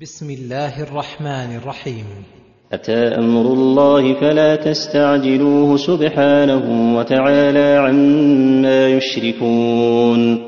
بسم الله الرحمن الرحيم. أتى أمر الله فلا تستعجلوه سبحانه وتعالى عما يشركون.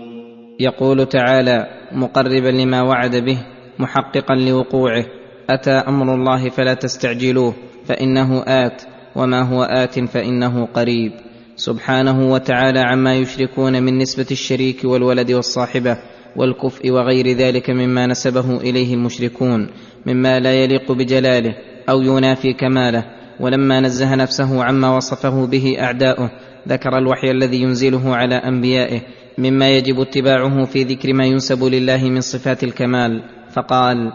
يقول تعالى مقربا لما وعد به محققا لوقوعه أتى أمر الله فلا تستعجلوه فإنه آت وما هو آت فإنه قريب. سبحانه وتعالى عما يشركون من نسبة الشريك والولد والصاحبة والكفء وغير ذلك مما نسبه إليه المشركون مما لا يليق بجلاله أو ينافي كماله ولما نزه نفسه عما وصفه به أعداؤه ذكر الوحي الذي ينزله على أنبيائه مما يجب اتباعه في ذكر ما ينسب لله من صفات الكمال فقال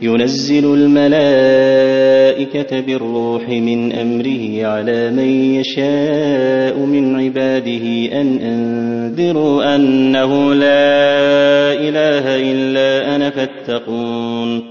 ينزل الملائكة بالروح من أمره على من يشاء من عباده أن أنذروا أنه لا إله إلا أنا فاتقون.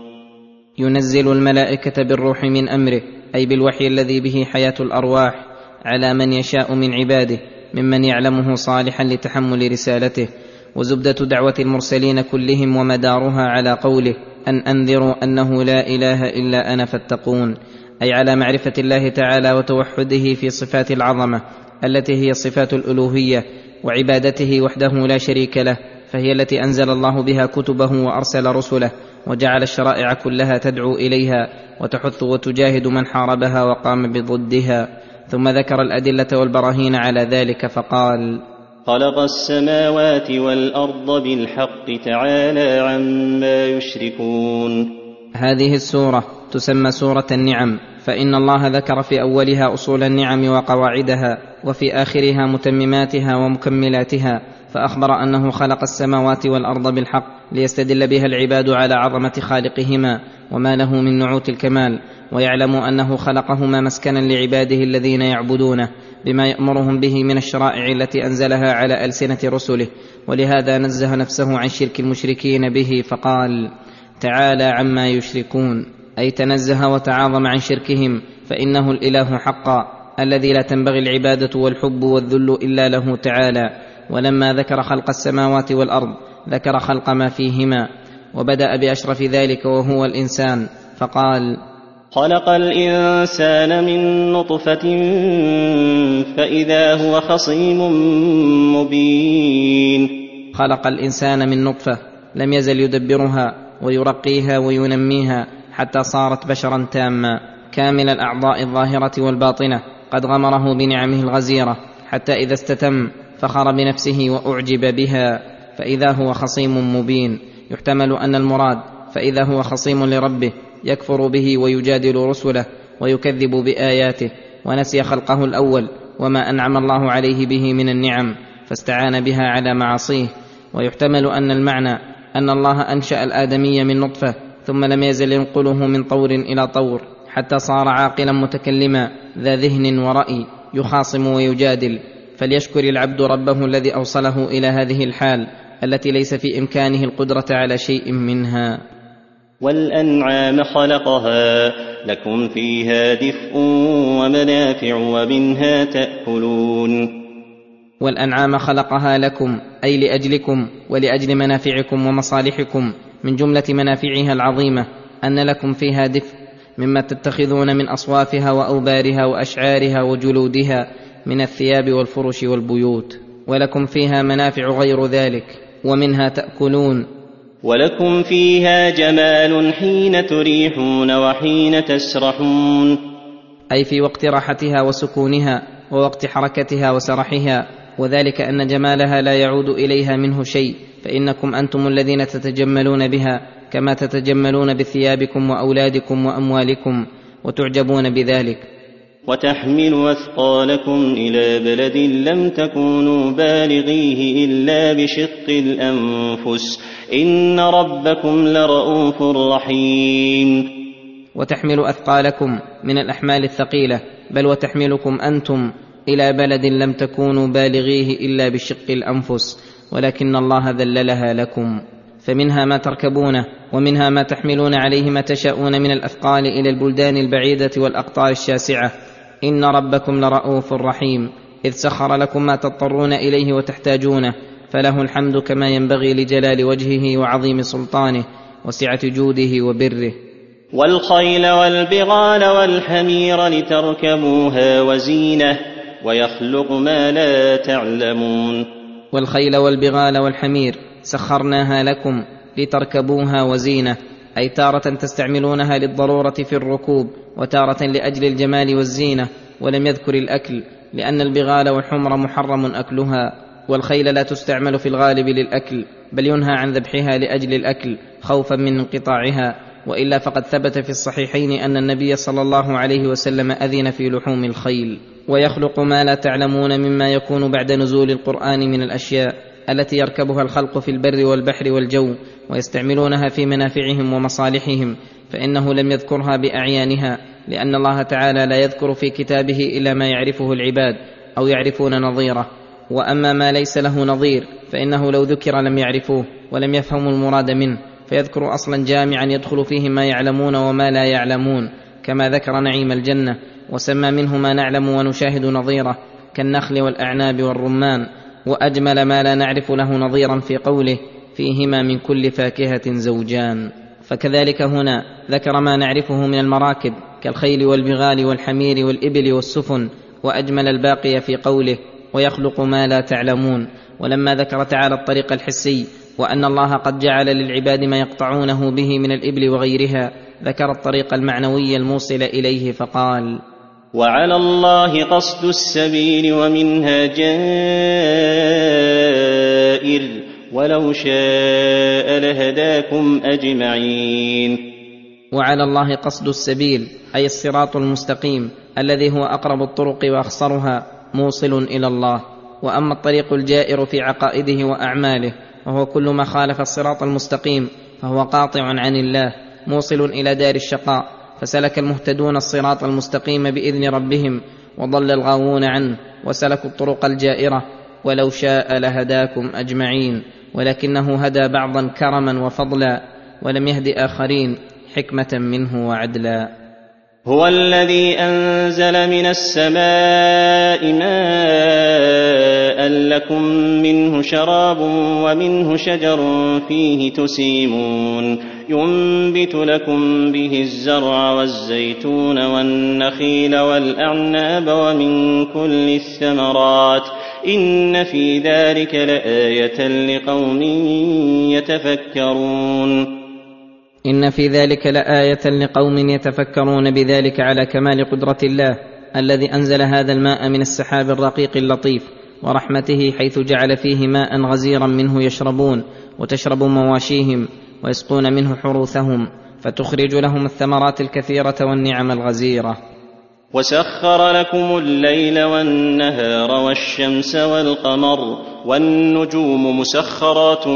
ينزل الملائكة بالروح من أمره أي بالوحي الذي به حياة الأرواح على من يشاء من عباده ممن يعلمه صالحا لتحمل رسالته وزبدة دعوة المرسلين كلهم ومدارها على قوله أن أنذروا أنه لا إله إلا أنا فاتقون أي على معرفة الله تعالى وتوحده في صفات العظمة التي هي صفات الألوهية وعبادته وحده لا شريك له فهي التي أنزل الله بها كتبه وأرسل رسله وجعل الشرائع كلها تدعو إليها وتحث وتجاهد من حاربها وقام بضدها ثم ذكر الأدلة والبراهين على ذلك فقال خلق السماوات والأرض بالحق تعالى عما يشركون. هذه السورة تسمى سورة النعم فإن الله ذكر في أولها أصول النعم وقواعدها وفي آخرها متمماتها ومكملاتها فأخبر أنه خلق السماوات والأرض بالحق ليستدل بها العباد على عظمة خالقهما وما له من نعوت الكمال. ويعلموا أنه خلقهما مسكنا لعباده الذين يعبدونه بما يأمرهم به من الشرائع التي أنزلها على ألسنة رسله ولهذا نزه نفسه عن شرك المشركين به فقال تعالى عما يشركون أي تنزه وتعاظم عن شركهم فإنه الإله حقا الذي لا تنبغي العبادة والحب والذل إلا له تعالى. ولما ذكر خلق السماوات والأرض ذكر خلق ما فيهما وبدأ بأشرف ذلك وهو الإنسان فقال خلق الإنسان من نطفة فإذا هو خصيم مبين. خلق الإنسان من نطفة لم يزل يدبرها ويرقيها وينميها حتى صارت بشرا تاما كامل الأعضاء الظاهرة والباطنة قد غمره بنعمه الغزيرة حتى إذا استتم فخر بنفسه وأعجب بها فإذا هو خصيم مبين. يحتمل أن المراد فإذا هو خصيم لربه يكفر به ويجادل رسله ويكذب بآياته ونسي خلقه الأول وما أنعم الله عليه به من النعم فاستعان بها على معاصيه. ويحتمل أن المعنى أن الله أنشأ الآدمي من نطفة ثم لم يزل ينقله من طور إلى طور حتى صار عاقلا متكلما ذا ذهن ورأي يخاصم ويجادل. فليشكر العبد ربه الذي أوصله إلى هذه الحال التي ليس في إمكانه القدرة على شيء منها. والأنعام خلقها لكم فيها دفء ومنافع ومنها تأكلون. والأنعام خلقها لكم أي لأجلكم ولأجل منافعكم ومصالحكم من جملة منافعها العظيمة أن لكم فيها دفء مما تتخذون من أصوافها وأوبارها وأشعارها وجلودها من الثياب والفرش والبيوت ولكم فيها منافع غير ذلك ومنها تأكلون. ولكم فيها جمال حين تريحون وحين تسرحون. أي في وقت راحتها وسكونها ووقت حركتها وسرحها وذلك أن جمالها لا يعود إليها منه شيء فإنكم أنتم الذين تتجملون بها كما تتجملون بثيابكم وأولادكم وأموالكم وتعجبون بذلك. وتحمل أثقالكم إلى بلد لم تكونوا بالغيه إلا بشق الأنفس. إن ربكم لرؤوف رحيم. وتحمل أثقالكم من الأحمال الثقيلة بل وتحملكم أنتم إلى بلد لم تكونوا بالغيه إلا بشق الأنفس. ولكن الله ذللها لكم. فمنها ما تركبونه ومنها ما تحملون عليه ما تشاءون من الأثقال إلى البلدان البعيدة والأقطار الشاسعة. ان ربكم لرؤوف رحيم. اذ سخر لكم ما تضطرون اليه وتحتاجونه فله الحمد كما ينبغي لجلال وجهه وعظيم سلطانه وسعه جوده وبره. والخيل والبغال والحمير لتركبوها وزينه ويخلق ما لا تعلمون. والخيل والبغال والحمير سخرناها لكم لتركبوها وزينه. أي تارة تستعملونها للضرورة في الركوب وتارة لأجل الجمال والزينة ولم يذكر الأكل لأن البغال والحمر محرم أكلها والخيل لا تستعمل في الغالب للأكل بل ينهى عن ذبحها لأجل الأكل خوفا من انقطاعها وإلا فقد ثبت في الصحيحين أن النبي صلى الله عليه وسلم أذن في لحوم الخيل. ويخلق ما لا تعلمون مما يكون بعد نزول القرآن من الأشياء. التي يركبها الخلق في البر والبحر والجو ويستعملونها في منافعهم ومصالحهم فإنه لم يذكرها بأعيانها لأن الله تعالى لا يذكر في كتابه إلا ما يعرفه العباد أو يعرفون نظيره. وأما ما ليس له نظير فإنه لو ذكر لم يعرفوه ولم يفهموا المراد منه فيذكر أصلا جامعا يدخل فيه ما يعلمون وما لا يعلمون كما ذكر نعيم الجنة وسمى منه ما نعلم ونشاهد نظيره كالنخل والأعناب والرمان. وأجمل ما لا نعرف له نظيرا في قوله فيهما من كل فاكهة زوجان. فكذلك هنا ذكر ما نعرفه من المراكب كالخيل والبغال والحمير والإبل والسفن وأجمل الباقي في قوله ويخلق ما لا تعلمون. ولما ذكر تعالى الطريق الحسي وأن الله قد جعل للعباد ما يقطعونه به من الإبل وغيرها ذكر الطريق المعنوي الموصل إليه فقال وعلى الله قصد السبيل ومنها جائر ولو شاء لهداكم أجمعين. وعلى الله قصد السبيل أي الصراط المستقيم الذي هو أقرب الطرق وأخصرها موصل إلى الله. وأما الطريق الجائر في عقائده وأعماله وهو كل ما خالف الصراط المستقيم فهو قاطع عن الله موصل إلى دار الشقاء. فسلك المهتدون الصراط المستقيم بإذن ربهم وضل الغاوون عنه وسلكوا الطرق الجائرة ولو شاء لهداكم أجمعين ولكنه هدى بعضا كرما وفضلا ولم يهد آخرين حكمة منه وعدلا. هو الذي أنزل من السماء ماء لكم منه شراب ومنه شجر فيه تسيمون ينبت لكم به الزرع والزيتون والنخيل والاعناب ومن كل الثمرات ان في ذلك لايه لقوم يتفكرون ان في ذلك لايه لقوم يتفكرون بذلك على كمال قدره الله الذي انزل هذا الماء من السحاب الرقيق اللطيف ورحمته حيث جعل فيه ماء غزيرا منه يشربون وتشرب مواشيهم ويسقون منه حروثهم فتخرج لهم الثمرات الكثيرة والنعم الغزيرة. وسخر لكم الليل والنهار والشمس والقمر والنجوم مسخرات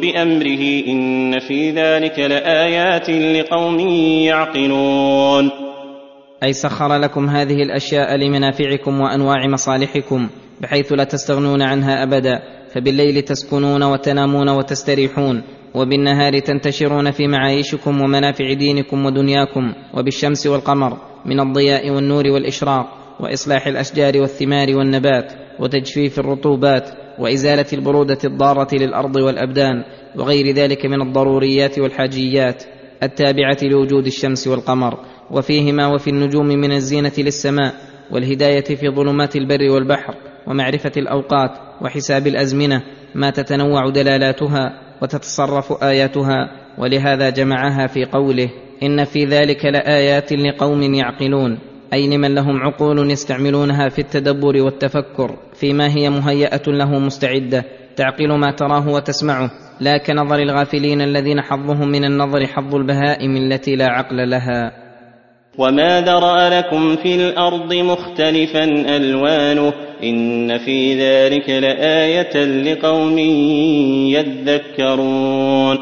بأمره إن في ذلك لآيات لقوم يعقلون. أي سخر لكم هذه الأشياء لمنافعكم وأنواع مصالحكم بحيث لا تستغنون عنها أبدا فبالليل تسكنون وتنامون وتستريحون وبالنهار تنتشرون في معايشكم ومنافع دينكم ودنياكم وبالشمس والقمر من الضياء والنور والإشراق وإصلاح الأشجار والثمار والنبات وتجفيف الرطوبات وإزالة البرودة الضارة للأرض والأبدان وغير ذلك من الضروريات والحاجيات التابعة لوجود الشمس والقمر. وفيهما وفي النجوم من الزينة للسماء والهداية في ظلمات البر والبحر. ومعرفة الأوقات وحساب الأزمنة ما تتنوع دلالاتها وتتصرف آياتها ولهذا جمعها في قوله إن في ذلك لآيات لقوم يعقلون أي لمن لهم عقول يستعملونها في التدبر والتفكر فيما هي مهياه له مستعدة تعقل ما تراه وتسمعه لا كنظر الغافلين الذين حظهم من النظر حظ البهائم التي لا عقل لها. وما ذرأ لكم في الأرض مختلفا ألوانه ان في ذلك لايه لقوم يذكرون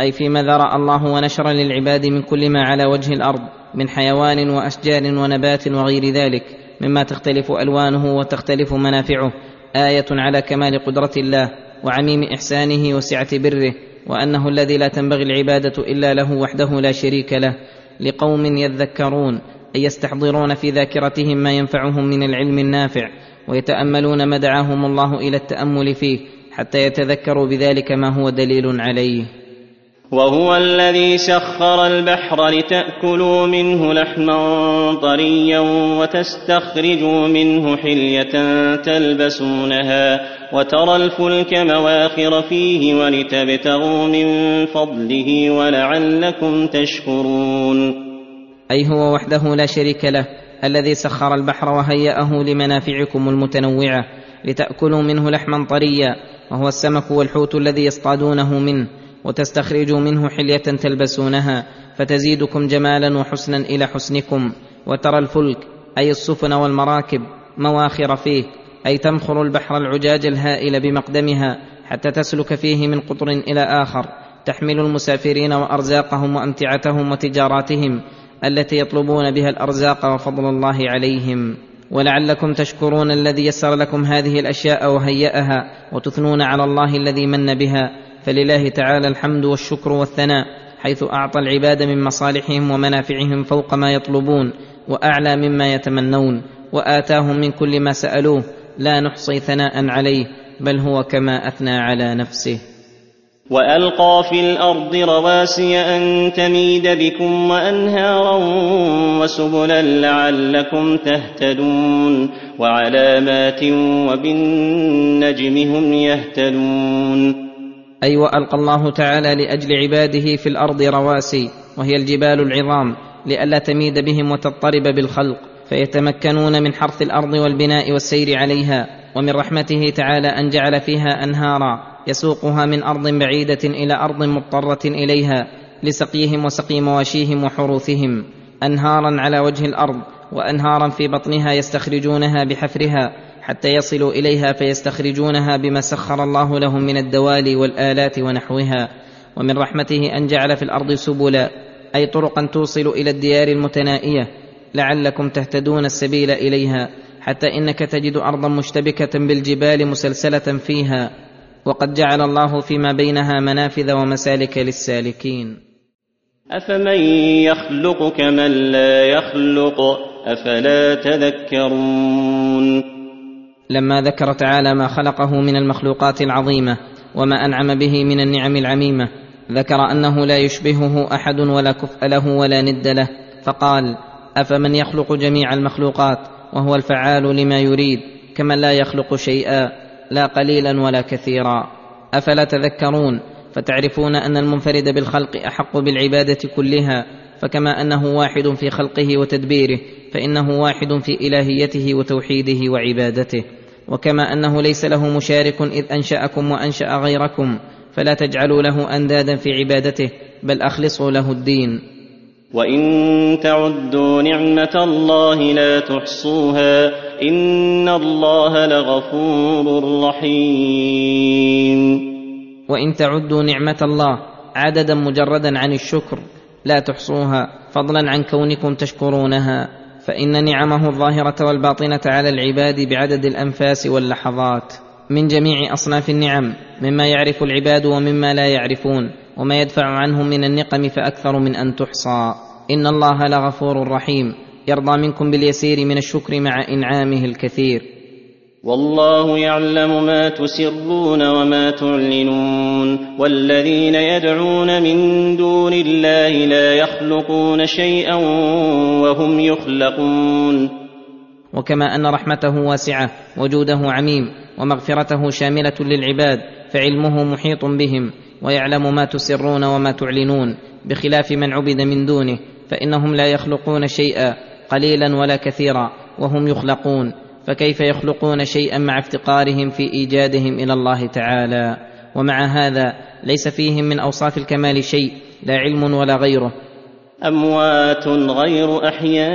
أي فيما ذرأ الله ونشر للعباد من كل ما على وجه الأرض من حيوان وأشجار ونبات وغير ذلك مما تختلف ألوانه وتختلف منافعه آية على كمال قدرة الله وعميم إحسانه وسعة بره وأنه الذي لا تنبغي العبادة إلا له وحده لا شريك له لقوم يذكرون أي يستحضرون في ذاكرتهم ما ينفعهم من العلم النافع ويتأملون ما دعاهم الله إلى التأمل فيه حتى يتذكروا بذلك ما هو دليل عليه. وهو الذي سخر البحر لتأكلوا منه لحما طريا وتستخرجوا منه حلية تلبسونها وترى الفلك مواخر فيه ولتبتغوا من فضله ولعلكم تشكرون. أي هو وحده لا شريك له الذي سخر البحر وهيأه لمنافعكم المتنوعة لتأكلوا منه لحما طريا وهو السمك والحوت الذي يصطادونه منه وتستخرجوا منه حلية تلبسونها فتزيدكم جمالا وحسنا إلى حسنكم وترى الفلك أي السفن والمراكب مواخر فيه أي تمخر البحر العجاج الهائل بمقدمها حتى تسلك فيه من قطر إلى آخر تحمل المسافرين وأرزاقهم وأمتعتهم وتجاراتهم التي يطلبون بها الأرزاق وفضل الله عليهم. ولعلكم تشكرون الذي يسر لكم هذه الأشياء وهيأها وتثنون على الله الذي من بها. فلله تعالى الحمد والشكر والثناء حيث أعطى العباد من مصالحهم ومنافعهم فوق ما يطلبون وأعلى مما يتمنون وآتاهم من كل ما سألوه. لا نحصي ثناء عليه بل هو كما أثنى على نفسه. والقى في الأرض رواسي ان تميد بكم وانهارا وسبلا لعلكم تهتدون وعلامات وبالنجم هم يهتدون أي وألقى الله تعالى لأجل عباده في الأرض رواسي وهي الجبال العظام لئلا تميد بهم وتضطرب بالخلق فيتمكنون من حرث الأرض والبناء والسير عليها ومن رحمته تعالى أن جعل فيها أنهارا. يسوقها من أرض بعيدة إلى أرض مضطرة إليها لسقيهم وسقي مواشيهم وحروثهم انهارا على وجه الأرض وانهارا في بطنها يستخرجونها بحفرها حتى يصلوا إليها فيستخرجونها بما سخر الله لهم من الدوالي والآلات ونحوها ومن رحمته أن جعل في الأرض سبلا أي طرقا توصل إلى الديار المتنائية لعلكم تهتدون السبيل إليها حتى إنك تجد ارضا مشتبكة بالجبال مسلسلة فيها. وقد جعل الله فيما بينها منافذ ومسالك للسالكين. أفمن يخلق كمن لا يخلق؟ أفلا تذكرون؟ لما ذكر تعالى ما خلقه من المخلوقات العظيمة وما أنعم به من النعم العميمة ذكر أنه لا يشبهه أحد ولا كفء له ولا ند له فقال أفمن يخلق جميع المخلوقات وهو الفعال لما يريد كمن لا يخلق شيئا؟ لا قليلا ولا كثيرا. أفلا تذكرون؟ فتعرفون أن المنفرد بالخلق أحق بالعبادة كلها فكما أنه واحد في خلقه وتدبيره فإنه واحد في إلهيته وتوحيده وعبادته. وكما أنه ليس له مشارك إذ أنشأكم وأنشأ غيركم فلا تجعلوا له أندادا في عبادته بل أخلصوا له الدين. وان تعدوا نعمه الله لا تحصوها ان الله لغفور رحيم. وان تعدوا نعمه الله عددا مجردا عن الشكر لا تحصوها فضلا عن كونكم تشكرونها فان نعمه الظاهره والباطنه على العباد بعدد الانفاس واللحظات. من جميع اصناف النعم مما يعرف العباد ومما لا يعرفون. وما يدفع عنهم من النقم فأكثر من أن تحصى. إن الله لغفور رحيم. يرضى منكم باليسير من الشكر مع إنعامه الكثير. والله يعلم ما تسرون وما تعلنون. والذين يدعون من دون الله لا يخلقون شيئا وهم يخلقون. وكما أن رحمته واسعة وجوده عميم ومغفرته شاملة للعباد فعلمه محيط بهم. ويعلم ما تسرون وما تعلنون بخلاف من عبد من دونه فإنهم لا يخلقون شيئا قليلا ولا كثيرا وهم يخلقون. فكيف يخلقون شيئا مع افتقارهم في إيجادهم إلى الله تعالى؟ ومع هذا ليس فيهم من أوصاف الكمال شيء لا علم ولا غيره. أموات غير أحياء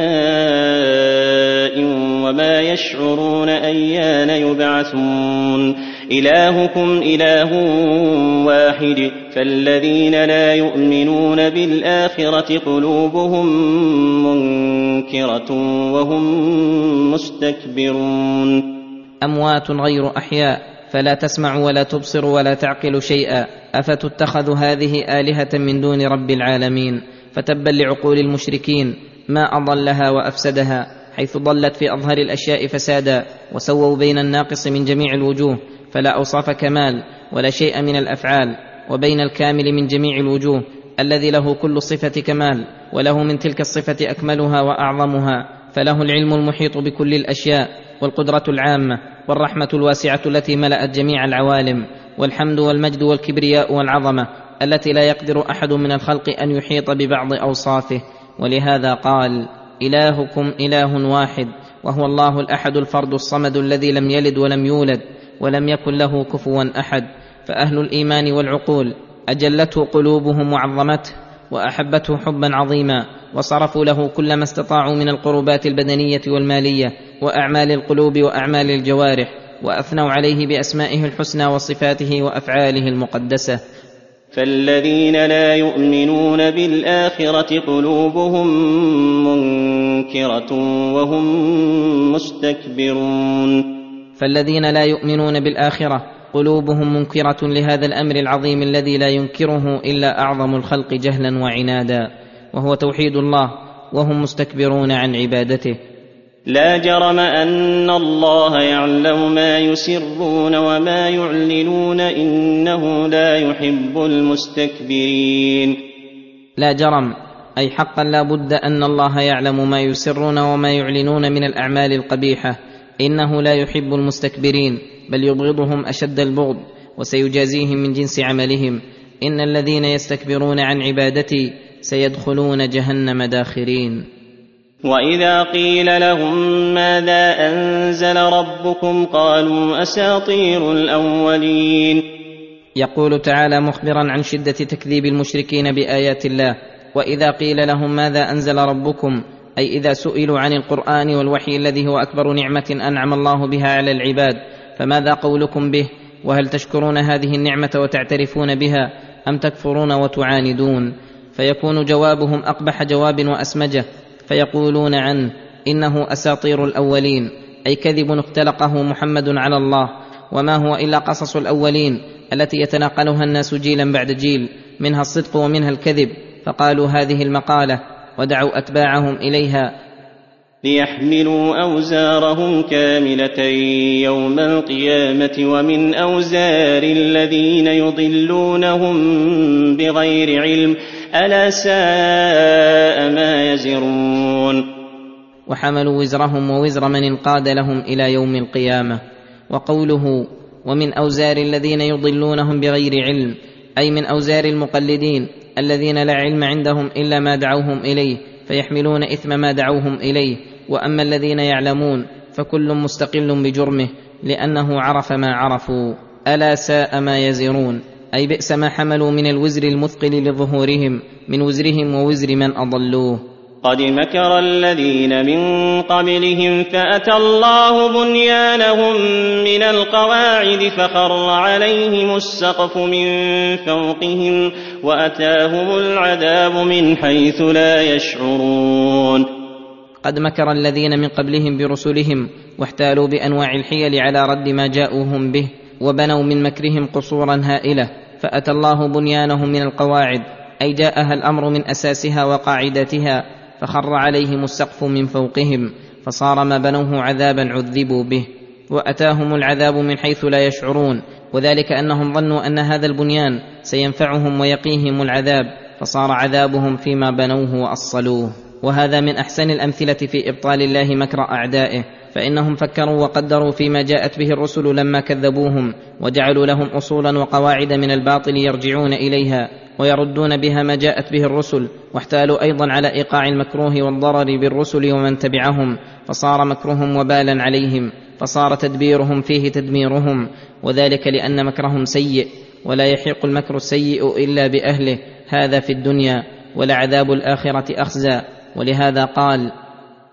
وما يشعرون أيان يبعثون. إلهكم إله واحد فالذين لا يؤمنون بالآخرة قلوبهم منكرة وهم مستكبرون. أموات غير أحياء فلا تسمع ولا تبصر ولا تعقل شيئا. أفتتخذ هذه آلهة من دون رب العالمين؟ فتبا لعقول المشركين ما أضلها وأفسدها حيث ضلت في أظهر الأشياء فسادا وسووا بين الناقص من جميع الوجوه. فلا اوصاف كمال ولا شيء من الأفعال وبين الكامل من جميع الوجوه الذي له كل صفة كمال وله من تلك الصفة أكملها وأعظمها فله العلم المحيط بكل الأشياء والقدرة العامة والرحمة الواسعة التي ملأت جميع العوالم والحمد والمجد والكبرياء والعظمة التي لا يقدر أحد من الخلق أن يحيط ببعض أوصافه. ولهذا قال إلهكم إله واحد وهو الله الأحد الفرد الصمد الذي لم يلد ولم يولد. ولم يكن له كفوا أحد فأهل الإيمان والعقول أجلته قلوبهم وعظمته وأحبته حبا عظيما وصرفوا له كل ما استطاعوا من القربات البدنية والمالية وأعمال القلوب وأعمال الجوارح وأثنوا عليه بأسمائه الحسنى وصفاته وأفعاله المقدسة. فالذين لا يؤمنون بالآخرة قلوبهم منكرة وهم مستكبرون. فالذين لا يؤمنون بالآخرة قلوبهم منكرة لهذا الأمر العظيم الذي لا ينكره إلا أعظم الخلق جهلا وعنادا وهو توحيد الله وهم مستكبرون عن عبادته. لا جرم أن الله يعلم ما يسرون وما يعلنون إنه لا يحب المستكبرين. لا جرم أي حقا لا بد أن الله يعلم ما يسرون وما يعلنون من الأعمال القبيحة إنه لا يحب المستكبرين بل يبغضهم أشد البغض وسيجازيهم من جنس عملهم. إن الذين يستكبرون عن عبادتي سيدخلون جهنم داخرين. وإذا قيل لهم ماذا أنزل ربكم قالوا أساطير الأولين. يقول تعالى مخبرا عن شدة تكذيب المشركين بآيات الله وإذا قيل لهم ماذا أنزل ربكم أي إذا سئلوا عن القرآن والوحي الذي هو أكبر نعمة أنعم الله بها على العباد فماذا قولكم به؟ وهل تشكرون هذه النعمة وتعترفون بها أم تكفرون وتعاندون؟ فيكون جوابهم أقبح جواب وأسمجه فيقولون عنه إنه أساطير الأولين أي كذب اختلقه محمد على الله وما هو إلا قصص الأولين التي يتناقلها الناس جيلا بعد جيل منها الصدق ومنها الكذب فقالوا هذه المقالة ودعوا أتباعهم إليها. ليحملوا أوزارهم كاملة يوم القيامة ومن أوزار الذين يضلونهم بغير علم ألا ساء ما يزرون. وحملوا وزرهم ووزر من انقاد لهم إلى يوم القيامة. وقوله ومن أوزار الذين يضلونهم بغير علم أي من أوزار المقلدين الذين لا علم عندهم إلا ما دعوهم إليه فيحملون إثم ما دعوهم إليه. وأما الذين يعلمون فكل مستقل بجرمه لأنه عرف ما عرفوا. ألا ساء ما يزرون. أي بئس ما حملوا من الوزر المثقل لظهورهم من وزرهم ووزر من أضلوه. قد مكر الذين من قبلهم فأتى الله بنيانهم من القواعد فخر عليهم السقف من فوقهم وأتاهم العذاب من حيث لا يشعرون. قد مكر الذين من قبلهم برسلهم واحتالوا بأنواع الحيل على رد ما جاءوهم به وبنوا من مكرهم قصورا هائلة فأتى الله بنيانهم من القواعد أي جاءها الأمر من أساسها وقاعدتها فخر عليهم السقف من فوقهم فصار ما بنوه عذابا عذبوا به وأتاهم العذاب من حيث لا يشعرون وذلك أنهم ظنوا أن هذا البنيان سينفعهم ويقيهم العذاب فصار عذابهم فيما بنوه وأصلوه. وهذا من أحسن الأمثلة في إبطال الله مكر أعدائه. فإنهم فكروا وقدروا فيما جاءت به الرسل لما كذبوهم وجعلوا لهم اصولا وقواعد من الباطل يرجعون إليها ويردون بها ما جاءت به الرسل واحتالوا أيضا على إيقاع المكروه والضرر بالرسل ومن تبعهم فصار مكرهم وبالا عليهم فصار تدبيرهم فيه تدميرهم وذلك لأن مكرهم سيء ولا يحيق المكر السيء إلا بأهله هذا في الدنيا ولعذاب الآخرة أخزى ولهذا قال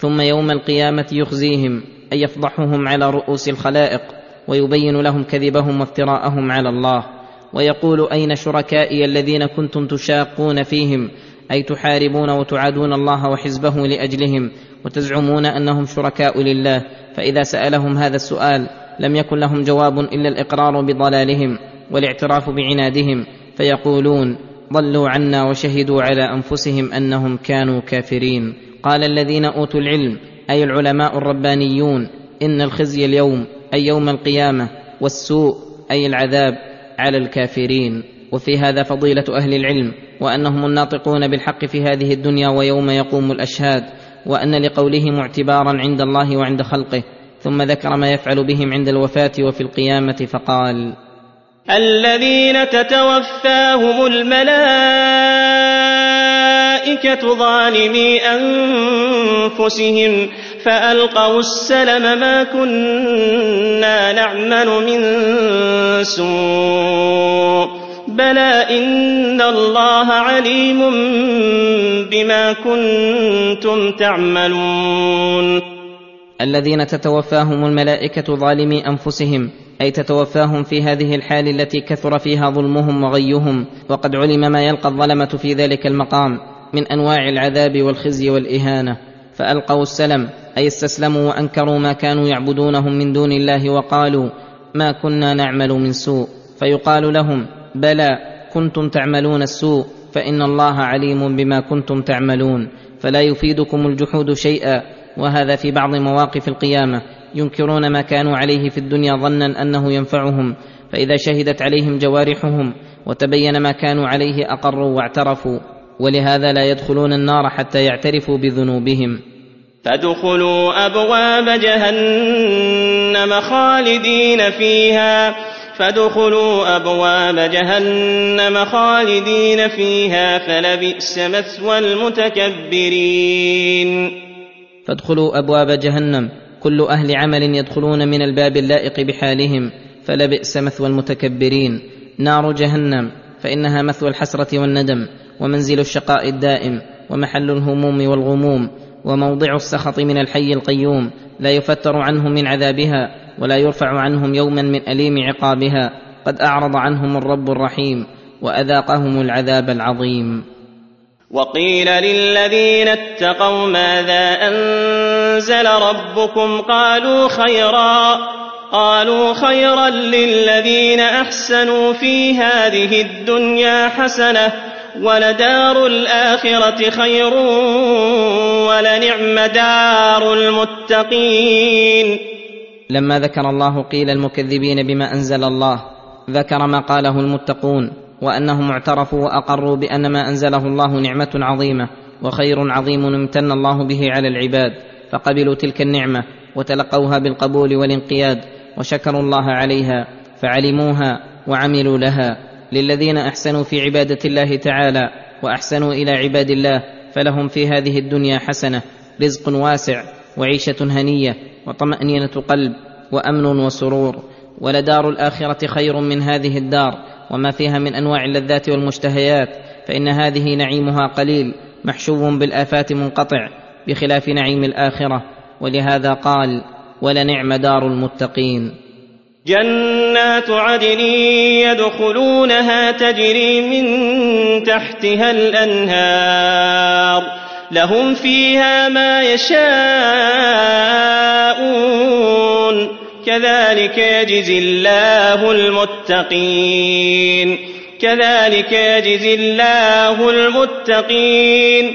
ثم يوم القيامة يخزيهم أي يفضحهم على رؤوس الخلائق ويبين لهم كذبهم وافتراءهم على الله. ويقول أين شركائي الذين كنتم تشاقون فيهم؟ أي تحاربون وتعادون الله وحزبه لأجلهم وتزعمون أنهم شركاء لله؟ فإذا سألهم هذا السؤال لم يكن لهم جواب إلا الإقرار بضلالهم والاعتراف بعنادهم فيقولون ضلوا عنا وشهدوا على أنفسهم أنهم كانوا كافرين. قال الذين أوتوا العلم أي العلماء الربانيون إن الخزي اليوم أي يوم القيامة والسوء أي العذاب على الكافرين. وفي هذا فضيلة أهل العلم وأنهم الناطقون بالحق في هذه الدنيا ويوم يقوم الأشهاد وأن لقولهم اعتبارا عند الله وعند خلقه ثم ذكر ما يفعل بهم عند الوفاة وفي القيامة فقال الذين تتوفاهم الملائكة ظالمي أنفسهم فألقوا السلم ما كنا نعمل من سوء. بلى إن الله عليم بما كنتم تعملون. الذين تتوفاهم الملائكة ظالمي أنفسهم أي تتوفاهم في هذه الحال التي كثر فيها ظلمهم وغيهم وقد علم ما يلقى الظلمة في ذلك المقام. من أنواع العذاب والخزي والإهانة فألقوا السلم أي استسلموا وأنكروا ما كانوا يعبدونهم من دون الله وقالوا ما كنا نعمل من سوء. فيقال لهم بلى كنتم تعملون السوء فإن الله عليم بما كنتم تعملون فلا يفيدكم الجحود شيئا. وهذا في بعض مواقف القيامة ينكرون ما كانوا عليه في الدنيا ظنا أنه ينفعهم فإذا شهدت عليهم جوارحهم وتبين ما كانوا عليه أقروا واعترفوا. ولهذا لا يدخلون النار حتى يعترفوا بذنوبهم. فادخلوا أبواب جهنم خالدين فيها. فادخلوا أبواب جهنم خالدين فيها فلبئس مثوى المتكبرين. فادخلوا أبواب جهنم. كل أهل عمل يدخلون من الباب اللائق بحالهم فلبئس مثوى المتكبرين. نار جهنم فإنها مثوى الحسرة والندم. ومنزل الشقاء الدائم ومحل الهموم والغموم وموضع السخط من الحي القيوم لا يفتر عنهم من عذابها ولا يرفع عنهم يوما من أليم عقابها قد أعرض عنهم الرب الرحيم وأذاقهم العذاب العظيم. وقيل للذين اتقوا ماذا أنزل ربكم؟ قالوا خيرا. قالوا خيرا للذين أحسنوا في هذه الدنيا حسنة ولدار الآخرة خير ولنعم دار المتقين. لما ذكر الله قيل المكذبين بما أنزل الله ذكر ما قاله المتقون وأنهم اعترفوا وأقروا بأن ما أنزله الله نعمة عظيمة وخير عظيم امتن الله به على العباد فقبلوا تلك النعمة وتلقوها بالقبول والانقياد وشكروا الله عليها فعلموها وعملوا لها. للذين أحسنوا في عبادة الله تعالى وأحسنوا إلى عباد الله فلهم في هذه الدنيا حسنة رزق واسع وعيشة هنية وطمأنينة قلب وأمن وسرور. ولدار الآخرة خير من هذه الدار وما فيها من أنواع اللذات والمشتهيات فإن هذه نعيمها قليل محشو بالآفات منقطع بخلاف نعيم الآخرة. ولهذا قال ولنعم دار المتقين جنات عدن يدخلونها تجري من تحتها الأنهار لهم فيها ما يشاءون كذلك يجزي الله المتقين كذلك يجزي الله المتقين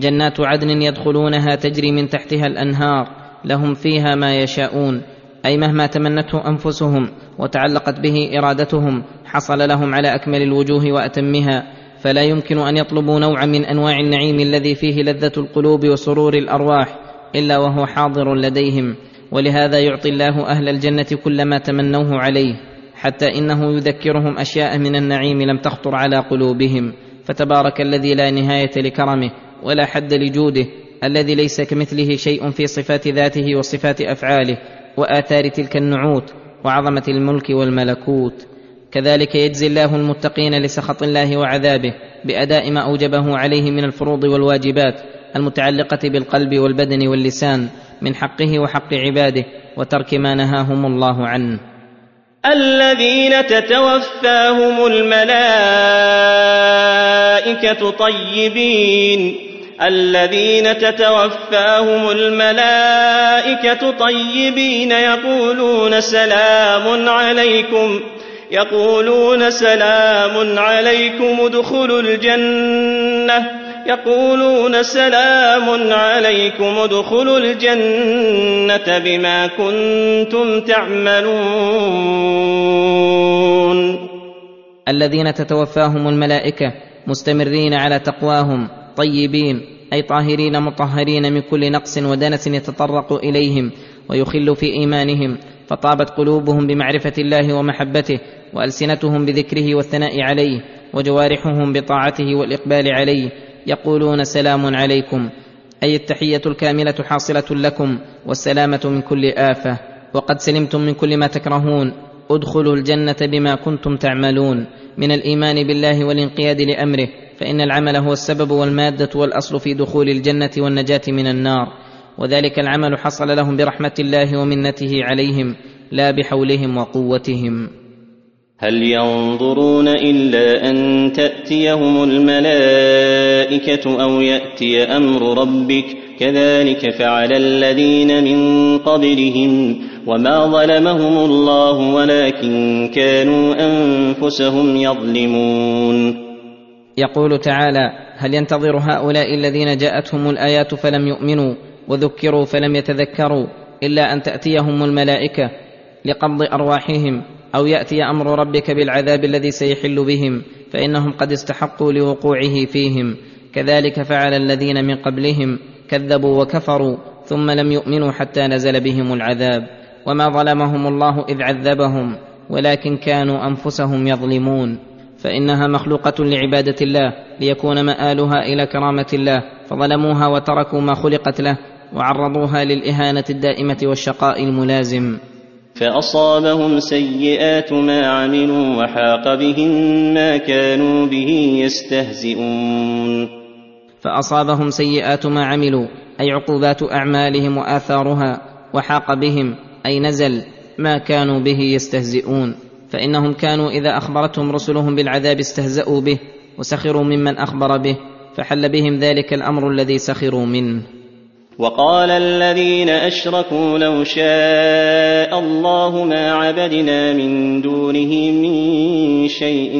جنات عدن يدخلونها تجري من تحتها الأنهار لهم فيها ما يشاءون أي مهما تمنته أنفسهم وتعلقت به إرادتهم حصل لهم على أكمل الوجوه وأتمها فلا يمكن أن يطلبوا نوعا من أنواع النعيم الذي فيه لذة القلوب وسرور الأرواح إلا وهو حاضر لديهم ولهذا يعطي الله أهل الجنة كل ما تمنوه عليه حتى إنه يذكرهم أشياء من النعيم لم تخطر على قلوبهم فتبارك الذي لا نهاية لكرمه ولا حد لجوده الذي ليس كمثله شيء في صفات ذاته وصفات أفعاله وآثار تلك النعوت وعظمة الملك والملكوت. كذلك يجزي الله المتقين لسخط الله وعذابه بأداء ما أوجبه عليه من الفروض والواجبات المتعلقة بالقلب والبدن واللسان من حقه وحق عباده وترك ما نهاهم الله عنه. الذين تتوفاهم الملائكة طيبين. الذين تتوفاهم الملائكة طيبين يقولون سلام عليكم يقولون سلام عليكم ادخلوا الجنة يقولون سلام عليكم ادخلوا الجنة بما كنتم تعملون. الذين تتوفاهم الملائكة مستمرين على تقواهم. طيبين أي طاهرين مطهرين من كل نقص ودنس يتطرق إليهم ويخل في إيمانهم فطابت قلوبهم بمعرفة الله ومحبته وألسنتهم بذكره والثناء عليه وجوارحهم بطاعته والإقبال عليه يقولون سلام عليكم أي التحية الكاملة حاصلة لكم والسلامة من كل آفة وقد سلمتم من كل ما تكرهون ادخلوا الجنة بما كنتم تعملون من الإيمان بالله والانقياد لأمره. فإن العمل هو السبب والمادة والأصل في دخول الجنة والنجاة من النار. وذلك العمل حصل لهم برحمة الله ومنته عليهم لا بحولهم وقوتهم. هل ينظرون إلا أن تأتيهم الملائكة أو يأتي أمر ربك؟ كذلك فعل الذين من قبلهم. وما ظلمهم الله ولكن كانوا أنفسهم يظلمون. يقول تعالى هل ينتظر هؤلاء الذين جاءتهم الآيات فلم يؤمنوا وذكروا فلم يتذكروا إلا أن تأتيهم الملائكة لقبض أرواحهم أو يأتي أمر ربك بالعذاب الذي سيحل بهم فإنهم قد استحقوا لوقوعه فيهم. كذلك فعل الذين من قبلهم كذبوا وكفروا ثم لم يؤمنوا حتى نزل بهم العذاب. وما ظلمهم الله إذ عذبهم ولكن كانوا أنفسهم يظلمون. فإنها مخلوقة لعبادة الله ليكون مآلها إلى كرامة الله فظلموها وتركوا ما خلقت له وعرضوها للإهانة الدائمة والشقاء الملازم. فأصابهم سيئات ما عملوا وحاق بهم ما كانوا به يستهزئون. فأصابهم سيئات ما عملوا أي عقوبات أعمالهم وآثارها وحاق بهم أي نزل ما كانوا به يستهزئون. فإنهم كانوا إذا أخبرتهم رسلهم بالعذاب استهزأوا به وسخروا ممن أخبر به فحل بهم ذلك الأمر الذي سخروا منه. وقال الذين أشركوا لو شاء الله ما عبدنا من دونه من شيء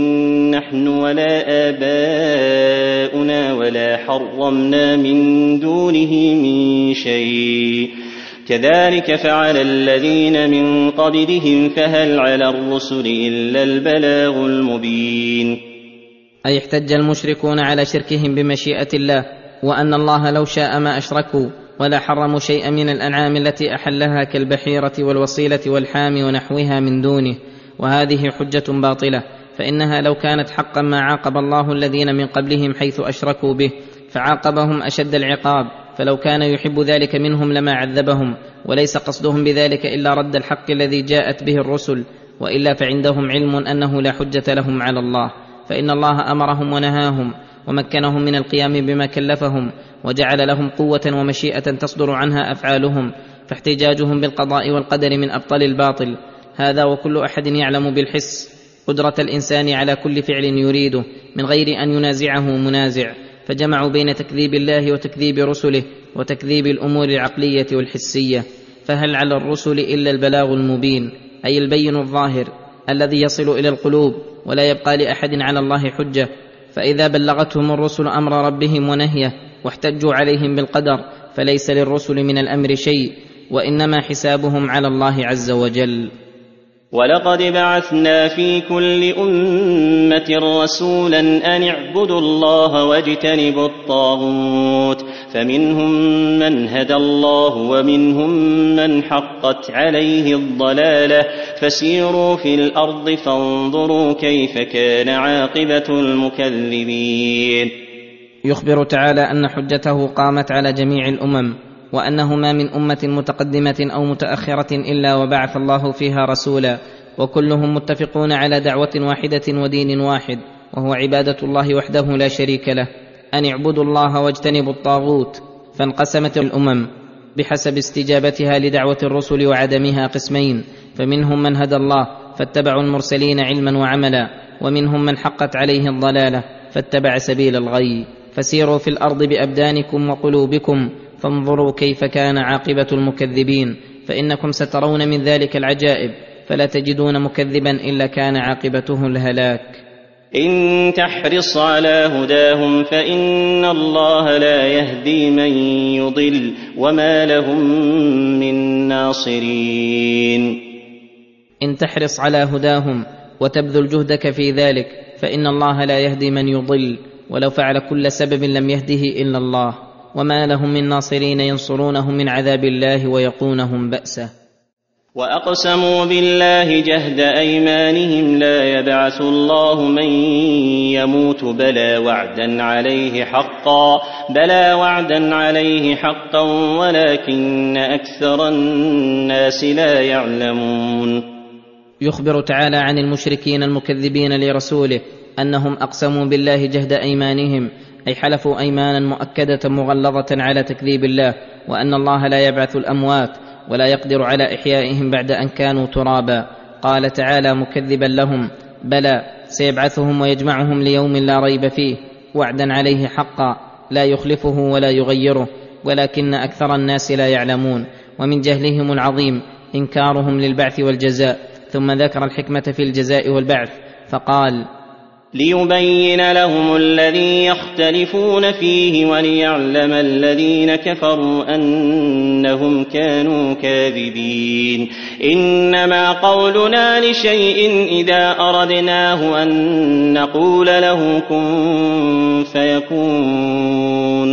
نحن ولا آباؤنا ولا حرمنا من دونه من شيء. كذلك فعل الذين من قبلهم فهل على الرسل إلا البلاغ المبين؟ أي احتج المشركون على شركهم بمشيئة الله وأن الله لو شاء ما أشركوا ولا حرموا شيئا من الأنعام التي أحلها كالبحيرة والوصيلة والحام ونحوها من دونه. وهذه حجة باطلة فإنها لو كانت حقا ما عاقب الله الذين من قبلهم حيث أشركوا به فعاقبهم أشد العقاب. فلو كان يحب ذلك منهم لما عذبهم وليس قصدهم بذلك إلا رد الحق الذي جاءت به الرسل وإلا فعندهم علم أنه لا حجة لهم على الله. فإن الله أمرهم ونهاهم ومكنهم من القيام بما كلفهم وجعل لهم قوة ومشيئة تصدر عنها أفعالهم فاحتجاجهم بالقضاء والقدر من أبطل الباطل. هذا وكل أحد يعلم بالحس. قدرة الإنسان على كل فعل يريده من غير أن ينازعه منازع. فجمعوا بين تكذيب الله وتكذيب رسله وتكذيب الأمور العقلية والحسية فهل على الرسل إلا البلاغ المبين أي البين الظاهر الذي يصل إلى القلوب ولا يبقى لأحد على الله حجة؟ فإذا بلغتهم الرسل أمر ربهم ونهيه واحتجوا عليهم بالقدر فليس للرسل من الأمر شيء وإنما حسابهم على الله عز وجل. ولقد بعثنا في كل أمة رسولا أن اعبدوا الله واجتنبوا الطاغوت فمنهم من هدى الله ومنهم من حقت عليه الضلالة فسيروا في الأرض فانظروا كيف كان عاقبة المكذبين. يخبر تعالى أن حجته قامت على جميع الأمم. وانه ما من أمة متقدمة أو متأخرة إلا وبعث الله فيها رسولا وكلهم متفقون على دعوة واحدة ودين واحد وهو عبادة الله وحده لا شريك له أن اعبدوا الله واجتنبوا الطاغوت فانقسمت الأمم بحسب استجابتها لدعوة الرسل وعدمها قسمين فمنهم من هدى الله فاتبعوا المرسلين علما وعملا ومنهم من حقت عليه الضلالة فاتبع سبيل الغي فسيروا في الأرض بأبدانكم وقلوبكم فانظروا كيف كان عاقبة المكذبين فإنكم سترون من ذلك العجائب فلا تجدون مكذبا إلا كان عاقبته الهلاك. إن تحرص على هداهم فإن الله لا يهدي من يضل وما لهم من ناصرين. إن تحرص على هداهم وتبذل جهدك في ذلك فإن الله لا يهدي من يضل ولو فعل كل سبب لم يهده إلا الله. وما لهم من ناصرين ينصرونهم من عذاب الله ويقونهم باسه واقسموا بالله جهد ايمانهم لا يبعث الله من يموت بلى وعدا عليه حقا بلى وعدا عليه حقا ولكن أكثر الناس لا يعلمون يخبر تعالى عن المشركين المكذبين لرسوله انهم اقسموا بالله جهد ايمانهم أي حلفوا أيمانا مؤكدة مغلظة على تكذيب الله وأن الله لا يبعث الأموات ولا يقدر على إحيائهم بعد أن كانوا ترابا. قال تعالى مكذبا لهم بلى سيبعثهم ويجمعهم ليوم لا ريب فيه وعدا عليه حقا لا يخلفه ولا يغيره ولكن أكثر الناس لا يعلمون. ومن جهلهم العظيم إنكارهم للبعث والجزاء ثم ذكر الحكمة في الجزاء والبعث فقال ليبين لهم الذي يختلفون فيه وليعلم الذين كفروا أنهم كانوا كاذبين. إنما قولنا لشيء إذا أردناه أن نقول له كن فيكون.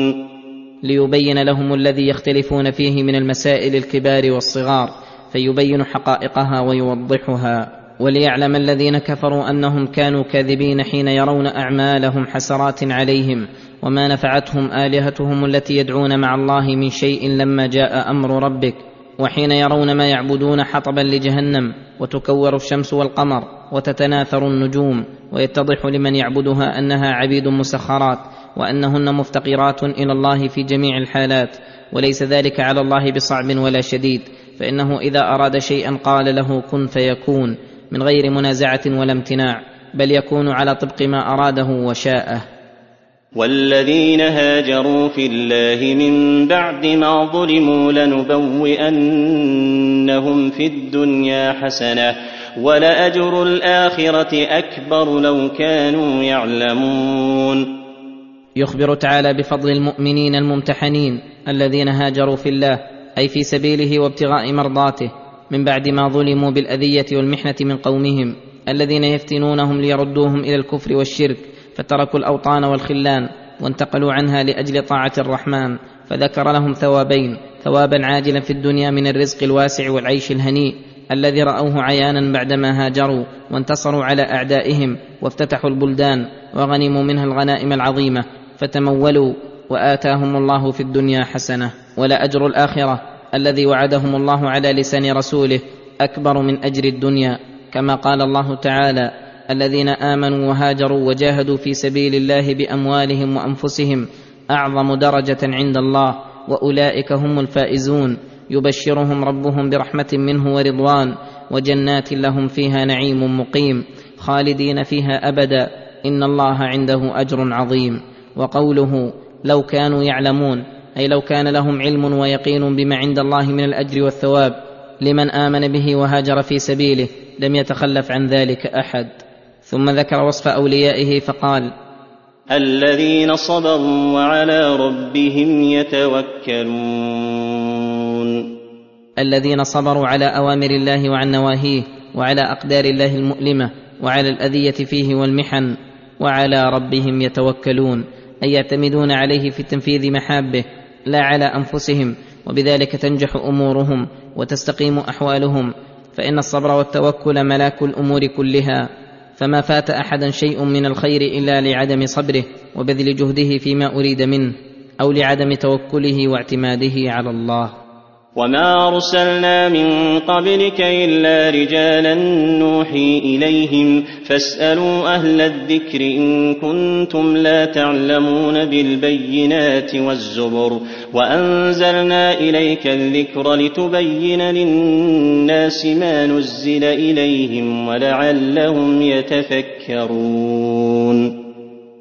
ليبين لهم الذي يختلفون فيه من المسائل الكبار والصغار فيبين حقائقها ويوضحها. وليعلم الذين كفروا أنهم كانوا كاذبين حين يرون أعمالهم حسرات عليهم وما نفعتهم آلهتهم التي يدعون مع الله من شيء لما جاء أمر ربك وحين يرون ما يعبدون حطبا لجهنم وتكور الشمس والقمر وتتناثر النجوم ويتضح لمن يعبدها أنها عبيد مسخرات وأنهن مفتقرات إلى الله في جميع الحالات وليس ذلك على الله بصعب ولا شديد فإنه إذا أراد شيئا قال له كن فيكون من غير منازعة ولا امتناع بل يكون على طبق ما أراده وشاءه. والذين هاجروا في الله من بعد ما ظلموا لنبوئنهم في الدنيا حسنة ولأجر الآخرة أكبر لو كانوا يعلمون. يخبر تعالى بفضل المؤمنين الممتحنين الذين هاجروا في الله أي في سبيله وابتغاء مرضاته. من بعد ما ظلموا بالأذية والمحنة من قومهم الذين يفتنونهم ليردوهم إلى الكفر والشرك فتركوا الأوطان والخلان وانتقلوا عنها لأجل طاعة الرحمن فذكر لهم ثوابين ثوابا عاجلا في الدنيا من الرزق الواسع والعيش الهنيء الذي رأوه عيانا بعدما هاجروا وانتصروا على أعدائهم وافتتحوا البلدان وغنموا منها الغنائم العظيمة فتمولوا وآتاهم الله في الدنيا حسنة ولاجر الآخرة. الذي وعدهم الله على لسان رسوله أكبر من أجر الدنيا كما قال الله تعالى الذين آمنوا وهاجروا وجاهدوا في سبيل الله بأموالهم وأنفسهم أعظم درجة عند الله وأولئك هم الفائزون. يبشرهم ربهم برحمة منه ورضوان وجنات لهم فيها نعيم مقيم خالدين فيها أبدا. إن الله عنده أجر عظيم. وقوله لو كانوا يعلمون. أي لو كان لهم علم ويقين بما عند الله من الأجر والثواب لمن آمن به وهاجر في سبيله لم يتخلف عن ذلك أحد. ثم ذكر وصف أوليائه فقال الذين صبروا وعلى ربهم يتوكلون. الذين صبروا على أوامر الله وعن نواهيه وعلى أقدار الله المؤلمة وعلى الأذية فيه والمحن وعلى ربهم يتوكلون أي يعتمدون عليه في تنفيذ محابه لا على أنفسهم وبذلك تنجح أمورهم وتستقيم أحوالهم فإن الصبر والتوكل ملاك الأمور كلها فما فات أحدا شيء من الخير إلا لعدم صبره وبذل جهده فيما أريد منه أو لعدم توكله واعتماده على الله. وما ارسلنا من قبلك الا رجالا نوحي اليهم فاسالوا أهل الذكر ان كنتم لا تعلمون بالبينات والزبر وانزلنا اليك الذكر لتبين للناس ما نزل اليهم ولعلهم يتفكرون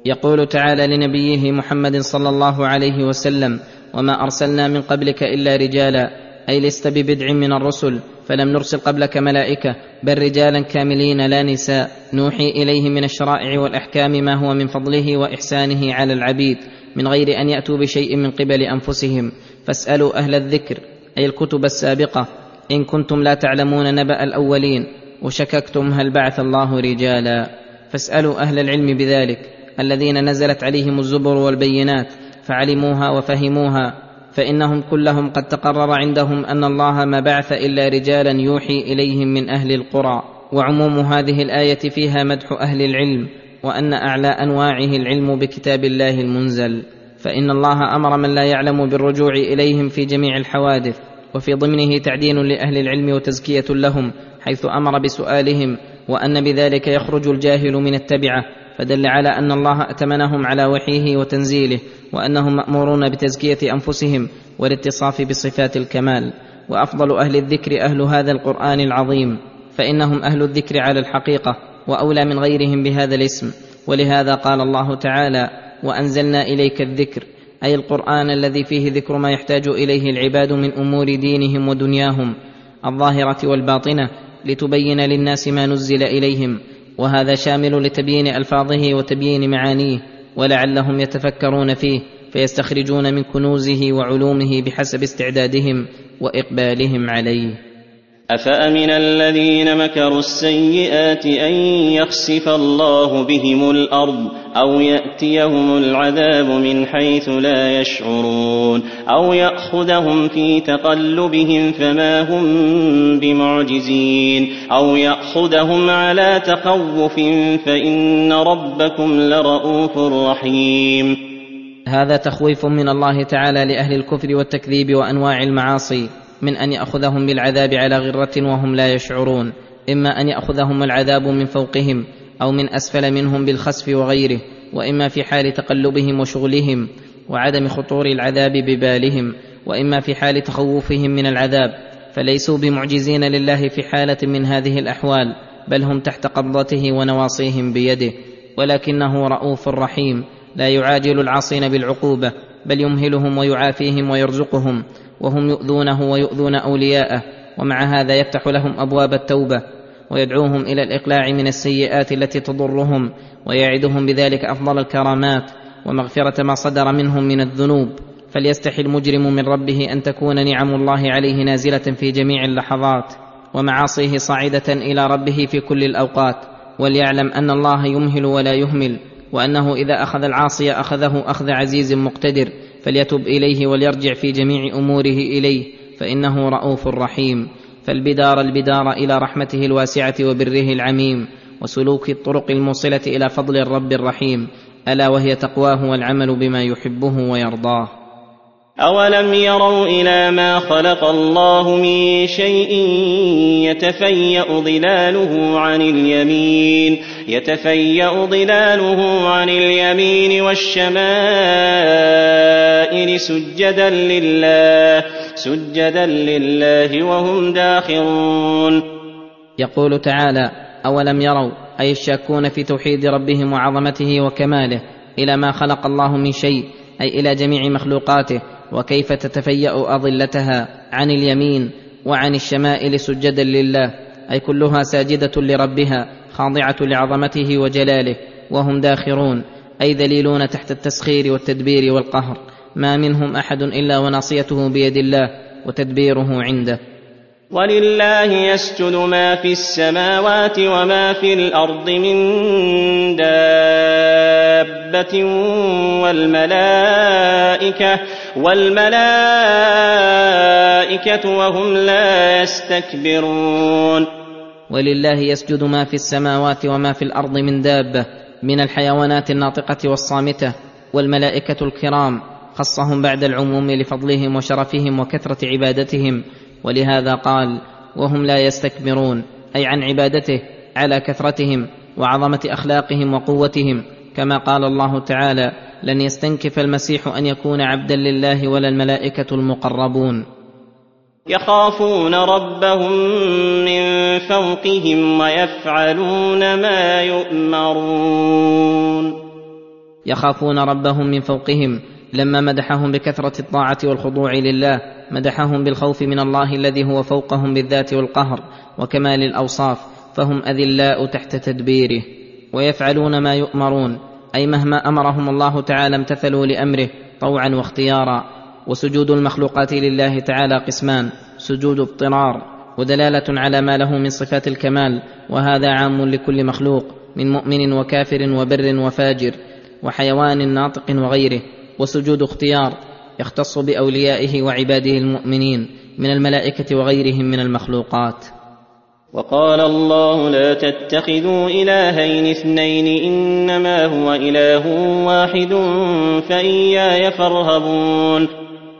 يقول تعالى لنبيه محمد صلى الله عليه وسلم وما ارسلنا من قبلك الا رجالا أي لست ببدع من الرسل فلم نرسل قبلك ملائكة بل رجالا كاملين لا نساء. نوحي إليهم من الشرائع والأحكام ما هو من فضله وإحسانه على العبيد من غير أن يأتوا بشيء من قبل أنفسهم. فاسألوا أهل الذكر أي الكتب السابقة إن كنتم لا تعلمون نبأ الأولين وشككتم هل بعث الله رجالا. فاسألوا أهل العلم بذلك الذين نزلت عليهم الزبر والبينات فعلموها وفهموها. فإنهم كلهم قد تقرر عندهم أن الله ما بعث إلا رجالا يوحي إليهم من أهل القرى وعموم هذه الآية فيها مدح أهل العلم وأن أعلى أنواعه العلم بكتاب الله المنزل. فإن الله أمر من لا يعلم بالرجوع إليهم في جميع الحوادث وفي ضمنه تعدين لأهل العلم وتزكية لهم حيث أمر بسؤالهم وأن بذلك يخرج الجاهل من التبعة. فدل على أن الله أتمنهم على وحيه وتنزيله وأنهم مأمورون بتزكية أنفسهم والاتصاف بصفات الكمال. وأفضل أهل الذكر أهل هذا القرآن العظيم فإنهم أهل الذكر على الحقيقة وأولى من غيرهم بهذا الاسم. ولهذا قال الله تعالى وأنزلنا إليك الذكر أي القرآن الذي فيه ذكر ما يحتاج إليه العباد من أمور دينهم ودنياهم الظاهرة والباطنة لتبين للناس ما نزل إليهم وهذا شامل لتبيين ألفاظه وتبيين معانيه ولعلهم يتفكرون فيه فيستخرجون من كنوزه وعلومه بحسب استعدادهم وإقبالهم عليه. أفأمن الذين مكروا السيئات أن يخسف الله بهم الأرض أو يأتيهم العذاب من حيث لا يشعرون أو يأخذهم في تقلبهم فما هم بمعجزين أو يأخذهم على تخوف فإن ربكم لرءوف رحيم. هذا تخويف من الله تعالى لأهل الكفر والتكذيب وأنواع المعاصي. من أن يأخذهم بالعذاب على غرة وهم لا يشعرون إما أن يأخذهم العذاب من فوقهم أو من أسفل منهم بالخسف وغيره وإما في حال تقلبهم وشغلهم وعدم خطور العذاب ببالهم وإما في حال تخوفهم من العذاب. فليسوا بمعجزين لله في حالة من هذه الأحوال بل هم تحت قبضته ونواصيهم بيده. ولكنه رؤوف رحيم لا يعاجل العاصين بالعقوبة بل يمهلهم ويعافيهم ويرزقهم. وهم يؤذونه ويؤذون أولياءه ومع هذا يفتح لهم أبواب التوبة ويدعوهم إلى الإقلاع من السيئات التي تضرهم ويعدهم بذلك أفضل الكرامات ومغفرة ما صدر منهم من الذنوب. فليستحي المجرم من ربه أن تكون نعم الله عليه نازلة في جميع اللحظات ومعاصيه صاعدة إلى ربه في كل الأوقات وليعلم أن الله يمهل ولا يهمل وأنه إذا أخذ العاصي أخذه أخذ عزيز مقتدر فليتب إليه وليرجع في جميع أموره إليه فإنه رؤوف رحيم. فالبدار البدار إلى رحمته الواسعة وبره العميم وسلوك الطرق الموصلة إلى فضل الرب الرحيم. ألا وهي تقواه والعمل بما يحبه ويرضاه. أولم يروا إلى ما خلق الله من شيء يتفيأ ظلاله عن اليمين يتفيأ ظلاله عن اليمين والشمائل سجدا لله سجدا لله وهم داخرون. يقول تعالى اولم يروا اي الشاكون في توحيد ربهم وعظمته وكماله إلى ما خلق الله من شيء اي إلى جميع مخلوقاته. وكيف تتفيأ اظلتها عن اليمين وعن الشمائل سجدا لله؟ أي كلها ساجدة لربها خاضعة لعظمته وجلاله وهم داخرون أي ذليلون تحت التسخير والتدبير والقهر. ما منهم أحد إلا وناصيته بيد الله وتدبيره عنده. ولله يسجد ما في السماوات وما في الأرض من دابة والملائكة والملائكة وهم لا يستكبرون. ولله يسجد ما في السماوات وما في الأرض من دابة من الحيوانات الناطقة والصامتة والملائكة الكرام خصهم بعد العموم لفضلهم وشرفهم وكثرة عبادتهم. ولهذا قال وهم لا يستكبرون أي عن عبادته على كثرتهم وعظمة أخلاقهم وقوتهم كما قال الله تعالى لن يستنكف المسيح أن يكون عبدا لله ولا الملائكة المقربون. يخافون ربهم من فوقهم ويفعلون ما يؤمرون. يخافون ربهم من فوقهم لما مدحهم بكثرة الطاعة والخضوع لله مدحهم بالخوف من الله الذي هو فوقهم بالذات والقهر وكمال الأوصاف فهم أذلاء تحت تدبيره ويفعلون ما يؤمرون. أي مهما أمرهم الله تعالى امتثلوا لأمره طوعا واختيارا. وسجود المخلوقات لله تعالى قسمان. سجود اضطرار. ودلالة على ما له من صفات الكمال. وهذا عام لكل مخلوق. من مؤمن وكافر وبر وفاجر. وحيوان ناطق وغيره. وسجود اختيار. يختص بأوليائه وعباده المؤمنين. من الملائكة وغيرهم من المخلوقات. وقال الله لا تتخذوا إلهين اثنين إنما هو إله واحد فإياي فارهبون.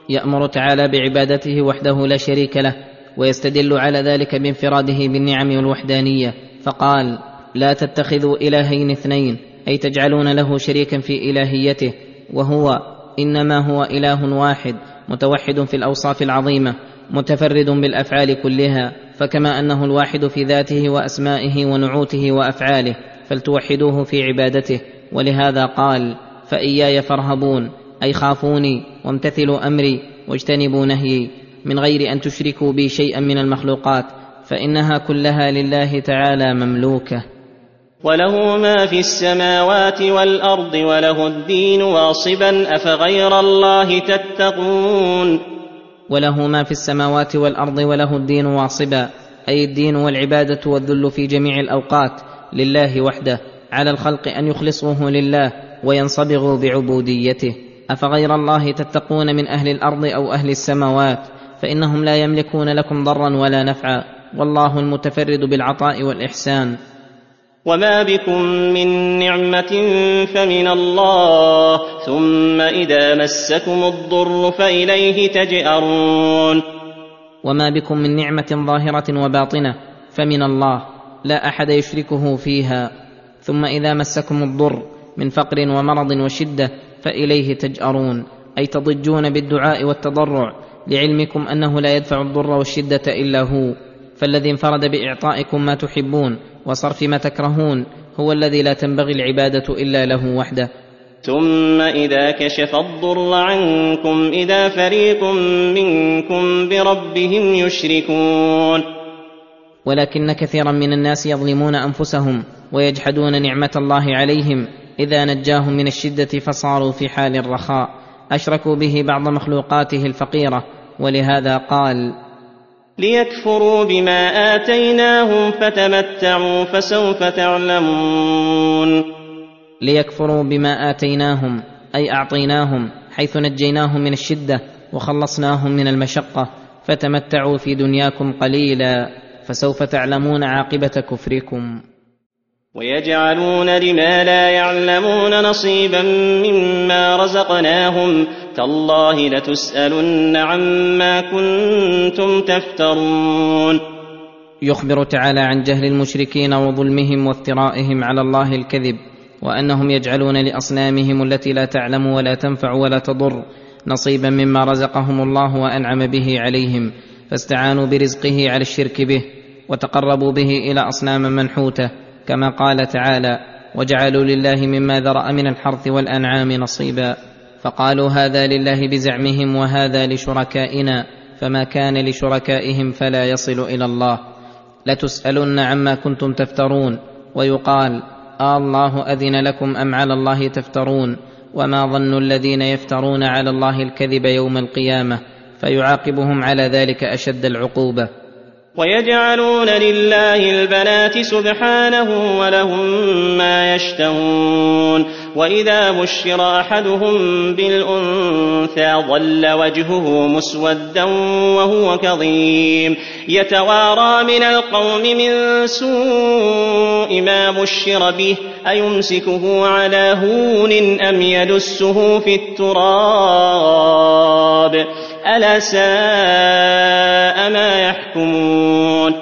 يأمر تعالى بعبادته وحده لا شريك له ويستدل على ذلك بانفراده بالنعم والوحدانية. فقال لا تتخذوا إلهين اثنين أي تجعلون له شريكا في إلهيته وهو إنما هو إله واحد متوحد في الأوصاف العظيمة متفرد بالأفعال كلها فكما أنه الواحد في ذاته وأسمائه ونعوته وأفعاله فلتوحدوه في عبادته. ولهذا قال فإياي فارهبون أي خافوني وامتثلوا أمري واجتنبوا نهيي. من غير أن تشركوا بي شيئا من المخلوقات فإنها كلها لله تعالى مملوكة. وله ما في السماوات والأرض وله الدين واصبا أفغير الله تتقون. وله ما في السماوات والأرض وله الدين واصبا أي الدين والعبادة والذل في جميع الأوقات لله وحده على الخلق أن يخلصوه لله وينصبغوا بعبوديته. أفغير الله تتقون من أهل الأرض أو أهل السماوات؟ فإنهم لا يملكون لكم ضرا ولا نفعا والله المتفرد بالعطاء والإحسان. وما بكم من نعمة فمن الله ثم إذا مسكم الضر فإليه تجأرون وما بكم من نعمه ظاهره وباطنه فمن الله لا احد يشركه فيها ثم اذا مسكم الضر من فقر ومرض وشده فاليه تجارون اي تضجون بالدعاء والتضرع لعلمكم انه لا يدفع الضر والشده الا هو فالذي انفرد باعطائكم ما تحبون وصرف ما تكرهون هو الذي لا تنبغي العبادة إلا له وحده. ثم إذا كشف الضر عنكم إذا فريق منكم بربهم يشركون. ولكن كثيرا من الناس يظلمون أنفسهم ويجحدون نعمة الله عليهم إذا نجاهم من الشدة فصاروا في حال الرخاء. أشركوا به بعض مخلوقاته الفقيرة ولهذا قال ليكفروا بما آتيناهم فتمتعوا فسوف تعلمون. ليكفروا بما آتيناهم أي أعطيناهم حيث نجيناهم من الشدة وخلصناهم من المشقة. فتمتعوا في دنياكم قليلا فسوف تعلمون عاقبة كفركم. ويجعلون لما لا يعلمون نصيبا مما رزقناهم تالله لتسألن عما كنتم تفترون. يخبر تعالى عن جهل المشركين وظلمهم وافترائهم على الله الكذب وأنهم يجعلون لأصنامهم التي لا تعلم ولا تنفع ولا تضر نصيبا مما رزقهم الله وأنعم به عليهم فاستعانوا برزقه على الشرك به وتقربوا به إلى أصنام منحوتة كما قال تعالى وجعلوا لله مما ذرأ من الحرث والأنعام نصيبا فقالوا هذا لله بزعمهم وهذا لشركائنا فما كان لشركائهم فلا يصل إلى الله. لتسألن عما كنتم تفترون ويقال آه الله أذن لكم أم على الله تفترون؟ وما ظن الذين يفترون على الله الكذب يوم القيامة؟ فيعاقبهم على ذلك أشد العقوبة. ويجعلون لله البنات سبحانه ولهم ما يشتهون. وإذا بشر أحدهم بالأنثى ظل وجهه مسودا وهو كظيم. يتوارى من القوم من سوء ما بشر به. أيمسكه على هون أم يدسه في التراب؟ ألا ساء ما يحكمون.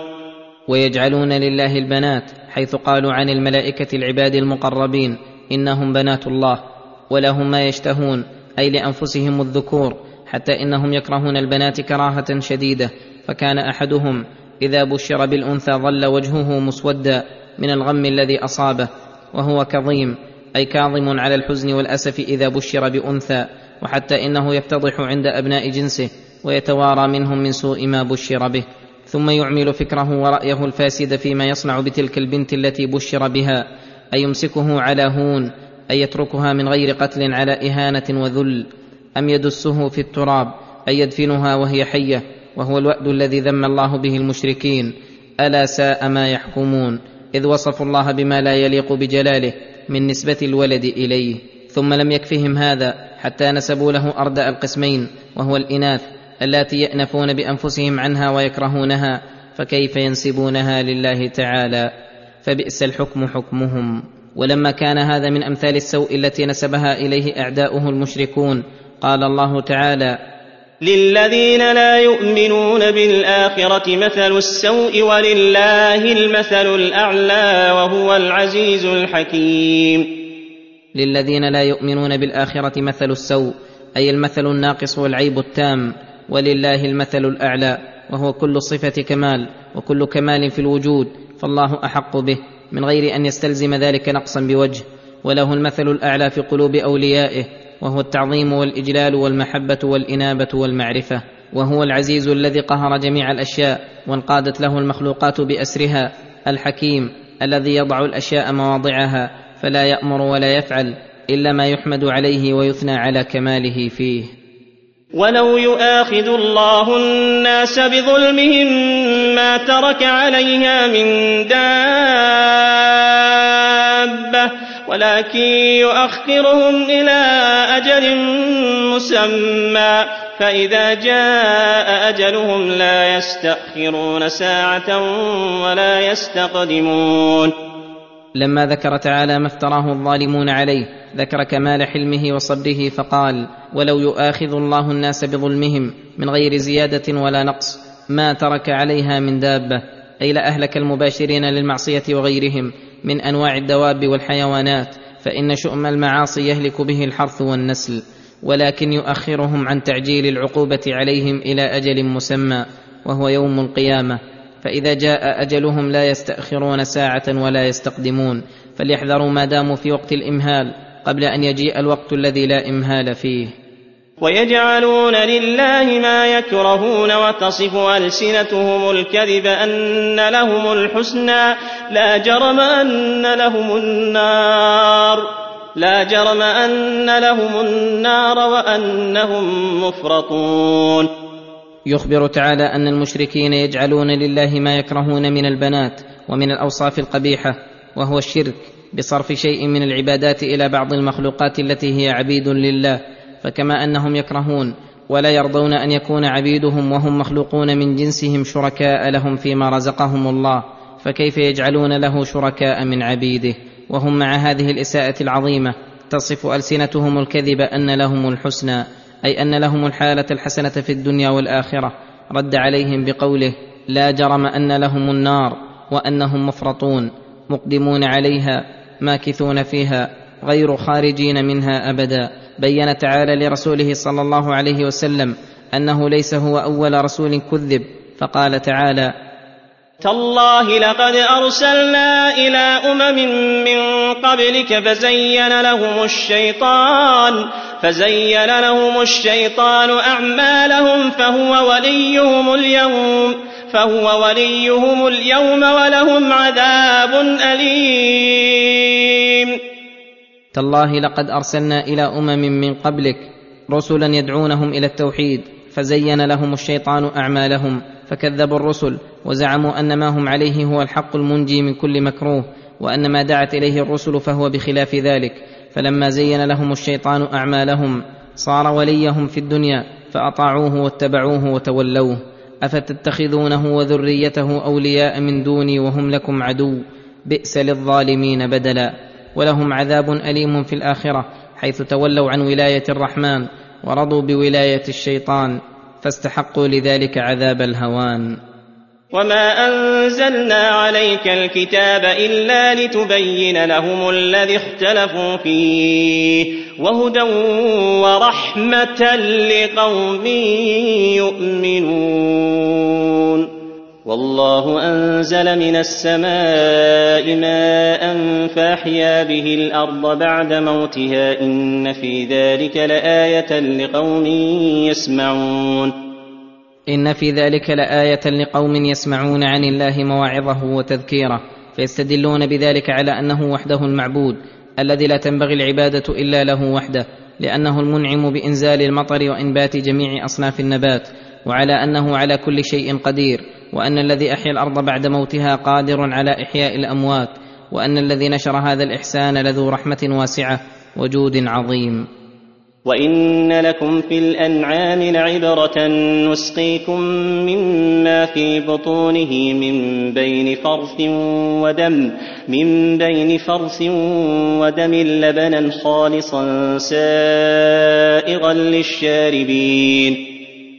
ويجعلون لله البنات حيث قالوا عن الملائكة العباد المقربين إنهم بنات الله ولهم ما يشتهون أي لأنفسهم الذكور حتى إنهم يكرهون البنات كراهة شديدة فكان أحدهم إذا بشر بالأنثى ظل وجهه مسودا من الغم الذي أصابه وهو كظيم أي كاظم على الحزن والأسف إذا بشر بأنثى. وحتى إنه يفتضح عند أبناء جنسه ويتوارى منهم من سوء ما بشر به ثم يعمل فكره ورأيه الفاسد فيما يصنع بتلك البنت التي بشر بها اي يمسكه على هون أي يتركها من غير قتل على إهانة وذل أم يدسه في التراب أي يدفنها وهي حية وهو الوأد الذي ذم الله به المشركين ألا ساء ما يحكمون إذ وصفوا الله بما لا يليق بجلاله من نسبة الولد إليه. ثم لم يكفهم هذا حتى نسبوا له أردأ القسمين وهو الإناث اللاتي يأنفون بأنفسهم عنها ويكرهونها فكيف ينسبونها لله تعالى؟ فبئس الحكم حكمهم. ولما كان هذا من أمثال السوء التي نسبها إليه أعداؤه المشركون قال الله تعالى للذين لا يؤمنون بالآخرة مثل السوء ولله المثل الأعلى وهو العزيز الحكيم. للذين لا يؤمنون بالآخرة مثل السوء أي المثل الناقص والعيب التام ولله المثل الأعلى وهو كل صفة كمال وكل كمال في الوجود فالله أحق به من غير أن يستلزم ذلك نقصا بوجه وله المثل الأعلى في قلوب أوليائه وهو التعظيم والإجلال والمحبة والإنابة والمعرفة وهو العزيز الذي قهر جميع الأشياء وانقادت له المخلوقات بأسرها الحكيم الذي يضع الأشياء مواضعها فلا يأمر ولا يفعل إلا ما يحمد عليه ويثنى على كماله فيه. ولو يؤاخذ الله الناس بظلمهم ما ترك عليها من دابه ولكن يؤخرهم إلى أجل مسمى فاذا جاء اجلهم لا يستاخرون ساعه ولا يستقدمون لما ذكر تعالى ما افتراه الظالمون عليه ذكر كمال حلمه وصبره فقال ولو يؤاخذ الله الناس بظلمهم من غير زيادة ولا نقص ما ترك عليها من دابة أي لاهلك المباشرين للمعصية وغيرهم من أنواع الدواب والحيوانات فإن شؤم المعاصي يهلك به الحرث والنسل ولكن يؤخرهم عن تعجيل العقوبة عليهم إلى أجل مسمى وهو يوم القيامة. فإذا جاء أجلهم لا يستأخرون ساعة ولا يستقدمون فليحذروا ما داموا في وقت الإمهال قبل أن يجيء الوقت الذي لا إمهال فيه. ويجعلون لله ما يكرهون وتصف ألسنتهم الكذب أن لهم الحسنى لا جرم أن لهم النار لا جرم أن لهم النار وأنهم مفرطون. يخبر تعالى أن المشركين يجعلون لله ما يكرهون من البنات ومن الأوصاف القبيحة وهو الشرك بصرف شيء من العبادات إلى بعض المخلوقات التي هي عبيد لله. فكما أنهم يكرهون ولا يرضون أن يكون عبيدهم وهم مخلوقون من جنسهم شركاء لهم فيما رزقهم الله. فكيف يجعلون له شركاء من عبيده؟ وهم مع هذه الإساءة العظيمة تصف ألسنتهم الكذب أن لهم الحسنى. أي أن لهم الحالة الحسنة في الدنيا والآخرة. رد عليهم بقوله لا جرم أن لهم النار وأنهم مفرطون مقدمون عليها ماكثون فيها غير خارجين منها أبدا. بين تعالى لرسوله صلى الله عليه وسلم أنه ليس هو أول رسول كذب فقال تعالى تالله لقد أرسلنا إلى أمم من قبلك فزين لهم الشيطان فزين لهم الشيطان أعمالهم فهو وليهم اليوم فهو وليهم اليوم ولهم عذاب أليم. تالله لقد أرسلنا إلى أمم من قبلك رسلا يدعونهم إلى التوحيد فزين لهم الشيطان أعمالهم فكذبوا الرسل وزعموا أن ما هم عليه هو الحق المنجي من كل مكروه وأن ما دعت إليه الرسل فهو بخلاف ذلك. فلما زين لهم الشيطان أعمالهم صار وليهم في الدنيا فأطاعوه واتبعوه وتولوه. أفتتخذونه وذريته أولياء من دوني وهم لكم عدو؟ بئس للظالمين بدلا. ولهم عذاب أليم في الآخرة حيث تولوا عن ولاية الرحمن ورضوا بولاية الشيطان. فاستحقوا لذلك عذاب الهوان. وما انزلنا عليك الكتاب الا لتبين لهم الذي اختلفوا فيه وهدى ورحمه لقوم يؤمنون. والله أنزل من السماء ماء فأحيا به الأرض بعد موتها إن في ذلك لآية لقوم يسمعون إن في ذلك لآية لقوم يسمعون عن الله مواعظه وتذكيره فيستدلون بذلك على أنه وحده المعبود الذي لا تنبغي العبادة إلا له وحده لأنه المنعم بإنزال المطر وإنبات جميع أصناف النبات. وعلى أنه على كل شيء قدير وأن الذي أحيا الأرض بعد موتها قادر على إحياء الأموات وأن الذي نشر هذا الإحسان لذو رحمة واسعة وجود عظيم. وإن لكم في الأنعام لعبرة نسقيكم مما في بطونه من بين فرث ودم من بين فرث ودم لبنا خالصا سائغا للشاربين.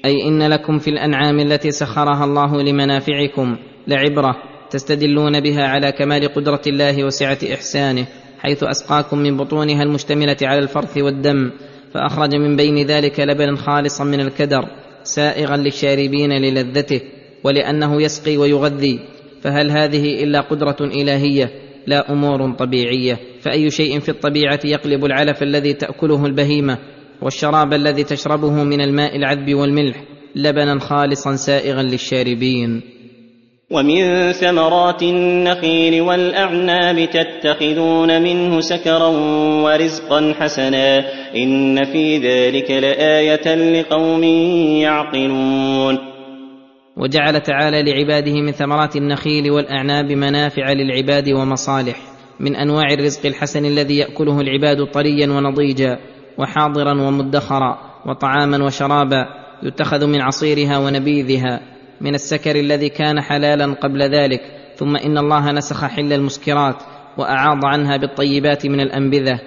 أي إن لكم في الأنعام التي سخرها الله لمنافعكم لعبرة تستدلون بها على كمال قدرة الله وسعة إحسانه حيث أسقاكم من بطونها المشتملة على الفرث والدم فأخرج من بين ذلك لبنا خالصا من الكدر سائغا للشاربين للذته ولأنه يسقي ويغذي فهل هذه إلا قدرة إلهية لا أمور طبيعية فأي شيء في الطبيعة يقلب العلف الذي تأكله البهيمة والشراب الذي تشربه من الماء العذب والملح لبنا خالصا سائغا للشاربين. ومن ثمرات النخيل والأعناب تتخذون منه سكرا ورزقا حسنا. إن في ذلك لآية لقوم يعقلون. وجعل تعالى لعباده من ثمرات النخيل والأعناب منافع للعباد ومصالح من أنواع الرزق الحسن الذي يأكله العباد طريا ونضيجا. وحاضرا ومدخرا وطعاما وشرابا يتخذ من عصيرها ونبيذها من السكر الذي كان حلالا قبل ذلك ثم إن الله نسخ حل المسكرات وأعاض عنها بالطيبات من الأنبذة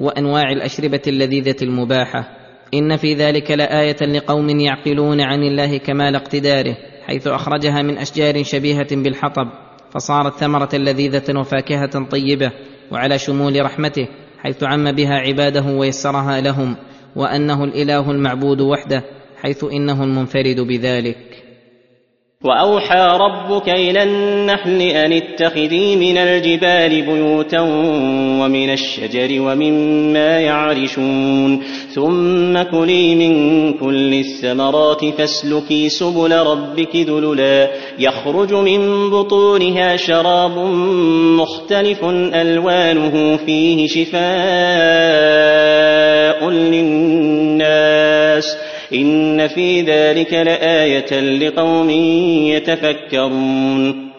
وأنواع الأشربة اللذيذة المباحة. إن في ذلك لآية لقوم يعقلون عن الله كمال اقتداره حيث أخرجها من أشجار شبيهة بالحطب فصارت ثمرة لذيذة وفاكهة طيبة وعلى شمول رحمته حيث عم بها عباده ويسرها لهم وأنه الإله المعبود وحده حيث إنه المنفرد بذلك. وأوحى ربك إلى النحل أن اتخذي من الجبال بيوتا ومن الشجر ومما يعرشون ثم كلي من كل الثمرات فاسلكي سبل ربك ذللا. يخرج من بطونها شراب مختلف ألوانه فيه شفاء للناس. ان في ذلك لايه لقوم يتفكرون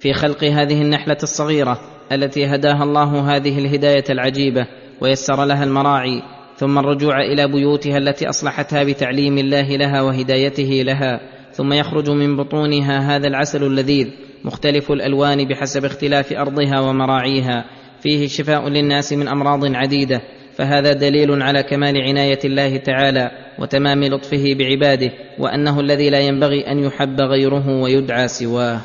في خلق هذه النحلة الصغيرة التي هداها الله هذه الهداية العجيبة ويسر لها المراعي ثم الرجوع إلى بيوتها التي أصلحتها بتعليم الله لها وهدايته لها ثم يخرج من بطونها هذا العسل اللذيذ مختلف الألوان بحسب اختلاف أرضها ومراعيها فيه شفاء للناس من أمراض عديدة فهذا دليل على كمال عناية الله تعالى وتمام لطفه بعباده وأنه الذي لا ينبغي أن يحب غيره ويدعى سواه.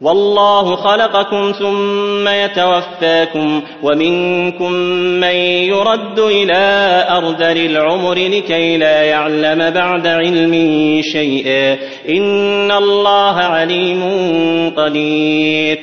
والله خلقكم ثم يتوفاكم ومنكم من يرد إلى ارذل العمر لكي لا يعلم بعد علم شيئا. إن الله عليم قدير.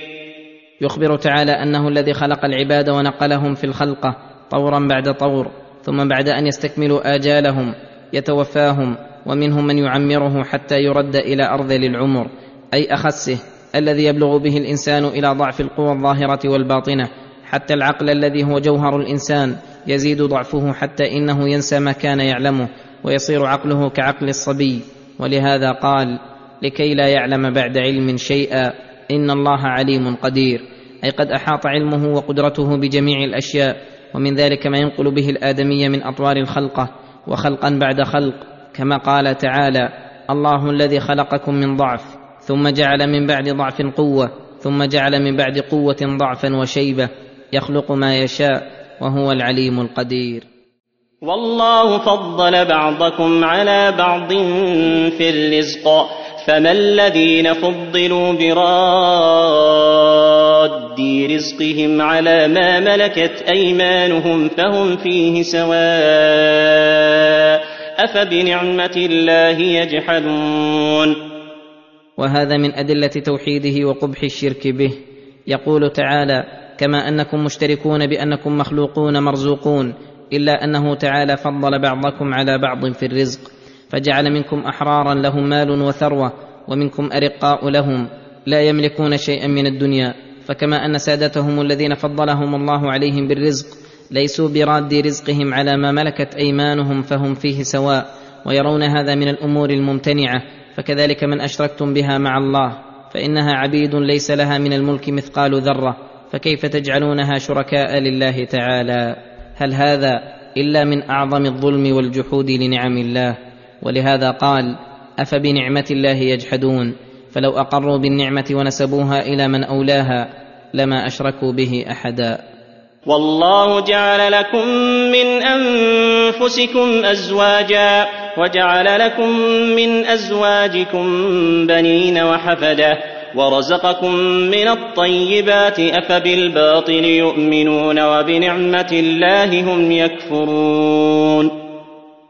يخبر تعالى أنه الذي خلق العباد ونقلهم في الخلقه طورا بعد طور ثم بعد أن يستكملوا آجالهم يتوفاهم ومنهم من يعمره حتى يرد إلى ارذل العمر أي أخسه الذي يبلغ به الإنسان إلى ضعف القوى الظاهرة والباطنة حتى العقل الذي هو جوهر الإنسان يزيد ضعفه حتى إنه ينسى ما كان يعلمه ويصير عقله كعقل الصبي. ولهذا قال لكي لا يعلم بعد علم شيئا إن الله عليم قدير. أي قد أحاط علمه وقدرته بجميع الأشياء ومن ذلك ما ينقل به الآدمي من أطوار الخلقة وخلقا بعد خلق كما قال تعالى الله الذي خلقكم من ضعف ثم جعل من بعد ضعف قوة ثم جعل من بعد قوة ضعفا وشيبة يخلق ما يشاء وهو العليم القدير. والله فضل بعضكم على بعض في الرزق. فما الذين فضلوا براد رزقهم على ما ملكت ايمانهم فهم فيه سواء افبنعمه الله يجحدون وهذا من أدلة توحيده وقبح الشرك به. يقول تعالى كما أنكم مشتركون بأنكم مخلوقون مرزوقون إلا أنه تعالى فضل بعضكم على بعض في الرزق. فجعل منكم أحرارا لهم مال وثروة ومنكم أرقاء لهم. لا يملكون شيئا من الدنيا. فكما أن سادتهم الذين فضلهم الله عليهم بالرزق ليسوا براد رزقهم على ما ملكت أيمانهم فهم فيه سواء ويرون هذا من الأمور الممتنعة. فكذلك من أشركتم بها مع الله فإنها عبيد ليس لها من الملك مثقال ذرة. فكيف تجعلونها شركاء لله تعالى؟ هل هذا إلا من أعظم الظلم والجحود لنعم الله؟ ولهذا قال أفبنعمة الله يجحدون؟ فلو أقروا بالنعمة ونسبوها إلى من أولاها لما أشركوا به أحدا. والله جعل لكم من أنفسكم أزواجا وجعل لكم من أزواجكم بنين وحفدة ورزقكم من الطيبات أفبالباطل يؤمنون وبنعمة الله هم يكفرون.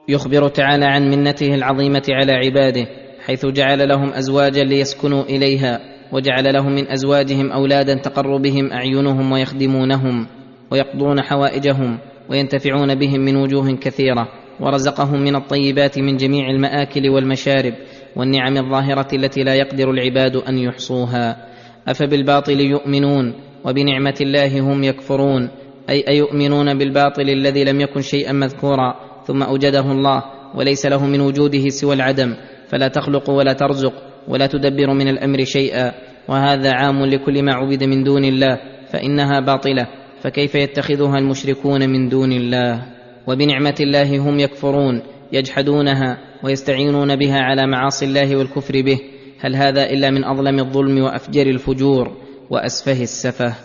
يخبر تعالى عن منته العظيمة على عباده حيث جعل لهم أزواجا ليسكنوا إليها وجعل لهم من أزواجهم أولادا تقر بهم أعينهم ويخدمونهم ويقضون حوائجهم وينتفعون بهم من وجوه كثيرة ورزقهم من الطيبات من جميع المآكل والمشارب والنعم الظاهرة التي لا يقدر العباد أن يحصوها. أفبالباطل يؤمنون وبنعمة الله هم يكفرون أي أيؤمنون بالباطل الذي لم يكن شيئا مذكورا؟ ثم أوجده الله وليس له من وجوده سوى العدم فلا تخلق ولا ترزق ولا تدبر من الأمر شيئا وهذا عام لكل ما عبد من دون الله فإنها باطلة فكيف يتخذها المشركون من دون الله؟ وبنعمة الله هم يكفرون يجحدونها ويستعينون بها على معاصي الله والكفر به هل هذا إلا من أظلم الظلم وأفجر الفجور وأسفه السفه؟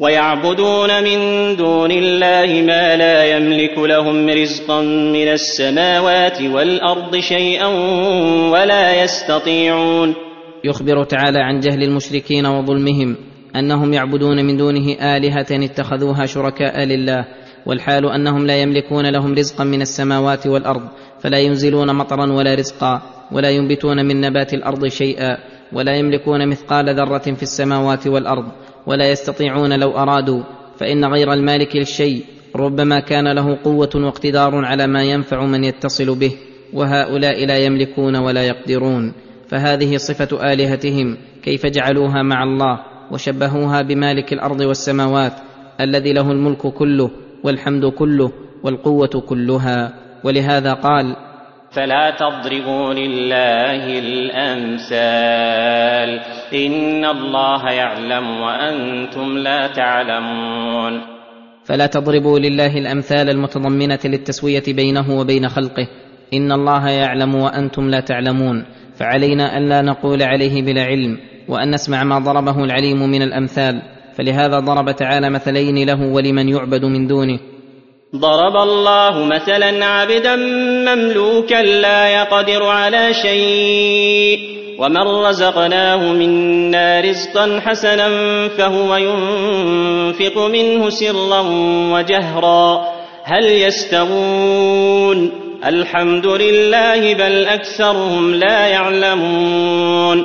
ويعبدون من دون الله ما لا يملك لهم رزقا من السماوات والأرض شيئا ولا يستطيعون. يخبر تعالى عن جهل المشركين وظلمهم أنهم يعبدون من دونه آلهة اتخذوها شركاء لله والحال أنهم لا يملكون لهم رزقا من السماوات والأرض فلا ينزلون مطرا ولا رزقا ولا ينبتون من نبات الأرض شيئا ولا يملكون مثقال ذرة في السماوات والأرض ولا يستطيعون لو أرادوا فإن غير المالك للشيء ربما كان له قوة واقتدار على ما ينفع من يتصل به وهؤلاء لا يملكون ولا يقدرون. فهذه صفة آلهتهم كيف جعلوها مع الله وشبهوها بمالك الأرض والسماوات الذي له الملك كله والحمد كله والقوة كلها. ولهذا قال فلا تضربوا لله الأمثال. إن الله يعلم وأنتم لا تعلمون. فلا تضربوا لله الأمثال المتضمنة للتسوية بينه وبين خلقه. إن الله يعلم وأنتم لا تعلمون. فعلينا ان لا نقول عليه بلا علم وأن نسمع ما ضربه العليم من الأمثال. فلهذا ضرب تعالى مثلين له ولمن يعبد من دونه. ضرب الله مثلا عبدا مملوكا لا يقدر على شيء ومن رزقناه منا رزقا حسنا فهو ينفق منه سرا وجهرا. هل يستوون؟ الحمد لله بل أكثرهم لا يعلمون.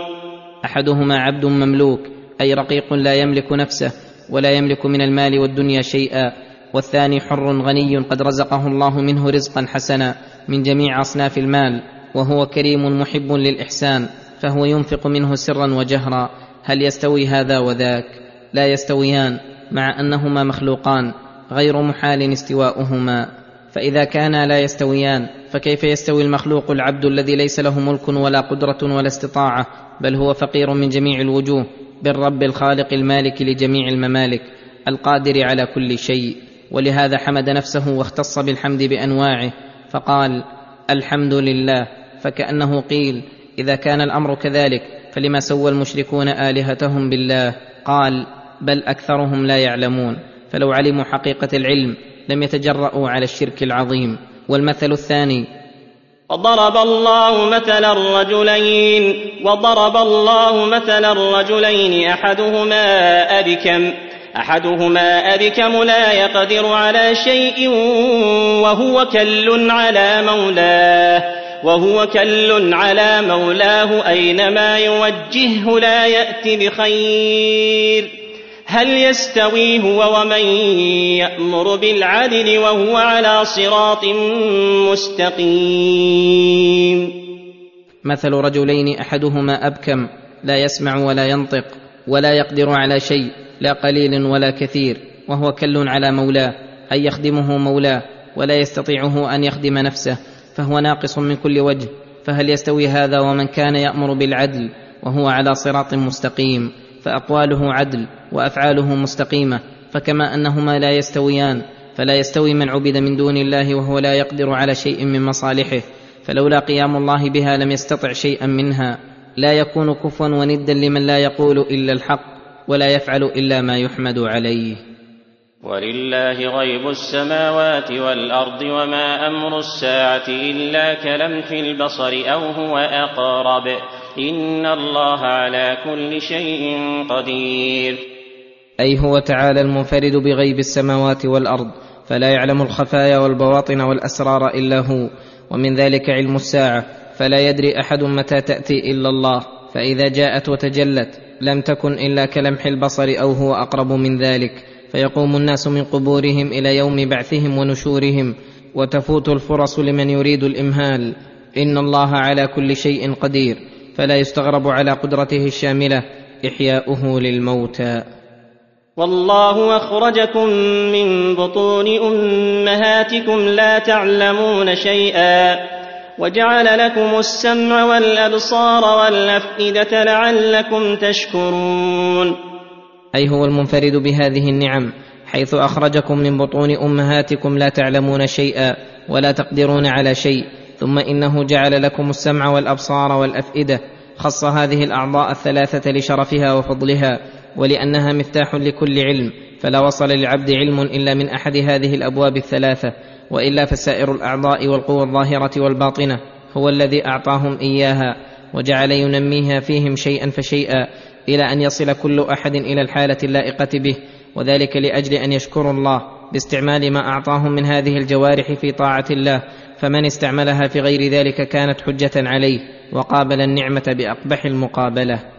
أحدهما عبد مملوك أي رقيق لا يملك نفسه ولا يملك من المال والدنيا شيئا. والثاني حر غني قد رزقه الله منه رزقا حسنا من جميع أصناف المال وهو كريم محب للإحسان فهو ينفق منه سرا وجهرا. هل يستوي هذا وذاك؟ لا يستويان مع أنهما مخلوقان غير محال استواؤهما. فإذا كانا لا يستويان فكيف يستوي المخلوق العبد الذي ليس له ملك ولا قدرة ولا استطاعة بل هو فقير من جميع الوجوه بالرب الخالق المالك لجميع الممالك القادر على كل شيء. ولهذا حمد نفسه واختص بالحمد بأنواعه فقال الحمد لله. فكأنه قيل إذا كان الأمر كذلك فلما سوى المشركون آلهتهم بالله؟ قال بل أكثرهم لا يعلمون. فلو علموا حقيقة العلم لم يتجرأوا على الشرك العظيم. والمثل الثاني وضرب الله مثلا رجلين وضرب الله مثلا رجلين أحدهما أبكم أحدهما ابكم لا يقدر على شيء وهو كل على مولاه وهو كل على مولاه أينما يوجهه لا يات بخير. هل يستوي هو ومن يأمر بالعدل وهو على صراط مستقيم؟ مثل رجلين أحدهما أبكم لا يسمع ولا ينطق ولا يقدر على شيء لا قليل ولا كثير وهو كل على مولاه اي يخدمه مولاه ولا يستطيعه أن يخدم نفسه فهو ناقص من كل وجه فهل يستوي هذا ومن كان يأمر بالعدل وهو على صراط مستقيم فأقواله عدل وأفعاله مستقيمة فكما أنهما لا يستويان فلا يستوي من عبد من دون الله وهو لا يقدر على شيء من مصالحه فلولا قيام الله بها لم يستطع شيئا منها لا يكون كفوا وندا لمن لا يقول إلا الحق. ولا يفعل إلا ما يحمد عليه. ولله غيب السماوات والأرض وما أمر الساعة إلا كلمح البصر أو هو أقرب. إن الله على كل شيء قدير. أي هو تعالى المنفرد بغيب السماوات والأرض فلا يعلم الخفايا والبواطن والأسرار إلا هو. ومن ذلك علم الساعة فلا يدري أحد متى تأتي إلا الله. فإذا جاءت وتجلت لم تكن إلا كلمح البصر أو هو أقرب من ذلك فيقوم الناس من قبورهم إلى يوم بعثهم ونشورهم وتفوت الفرص لمن يريد الإمهال. إن الله على كل شيء قدير فلا يستغرب على قدرته الشاملة إحياؤه للموتى. والله أخرجكم من بطون أمهاتكم لا تعلمون شيئا. وجعل لكم السمع والأبصار والأفئدة لعلكم تشكرون. أي هو المنفرد بهذه النعم حيث أخرجكم من بطون أمهاتكم لا تعلمون شيئا ولا تقدرون على شيء ثم إنه جعل لكم السمع والأبصار والأفئدة خص هذه الأعضاء الثلاثة لشرفها وفضلها ولأنها مفتاح لكل علم فلا وصل للعبد علم إلا من أحد هذه الأبواب الثلاثة. وإلا فسائر الأعضاء والقوى الظاهرة والباطنة هو الذي أعطاهم إياها وجعل ينميها فيهم شيئا فشيئا إلى أن يصل كل أحد إلى الحالة اللائقة به وذلك لأجل أن يشكروا الله باستعمال ما أعطاهم من هذه الجوارح في طاعة الله فمن استعملها في غير ذلك كانت حجة عليه وقابل النعمة بأقبح المقابلة.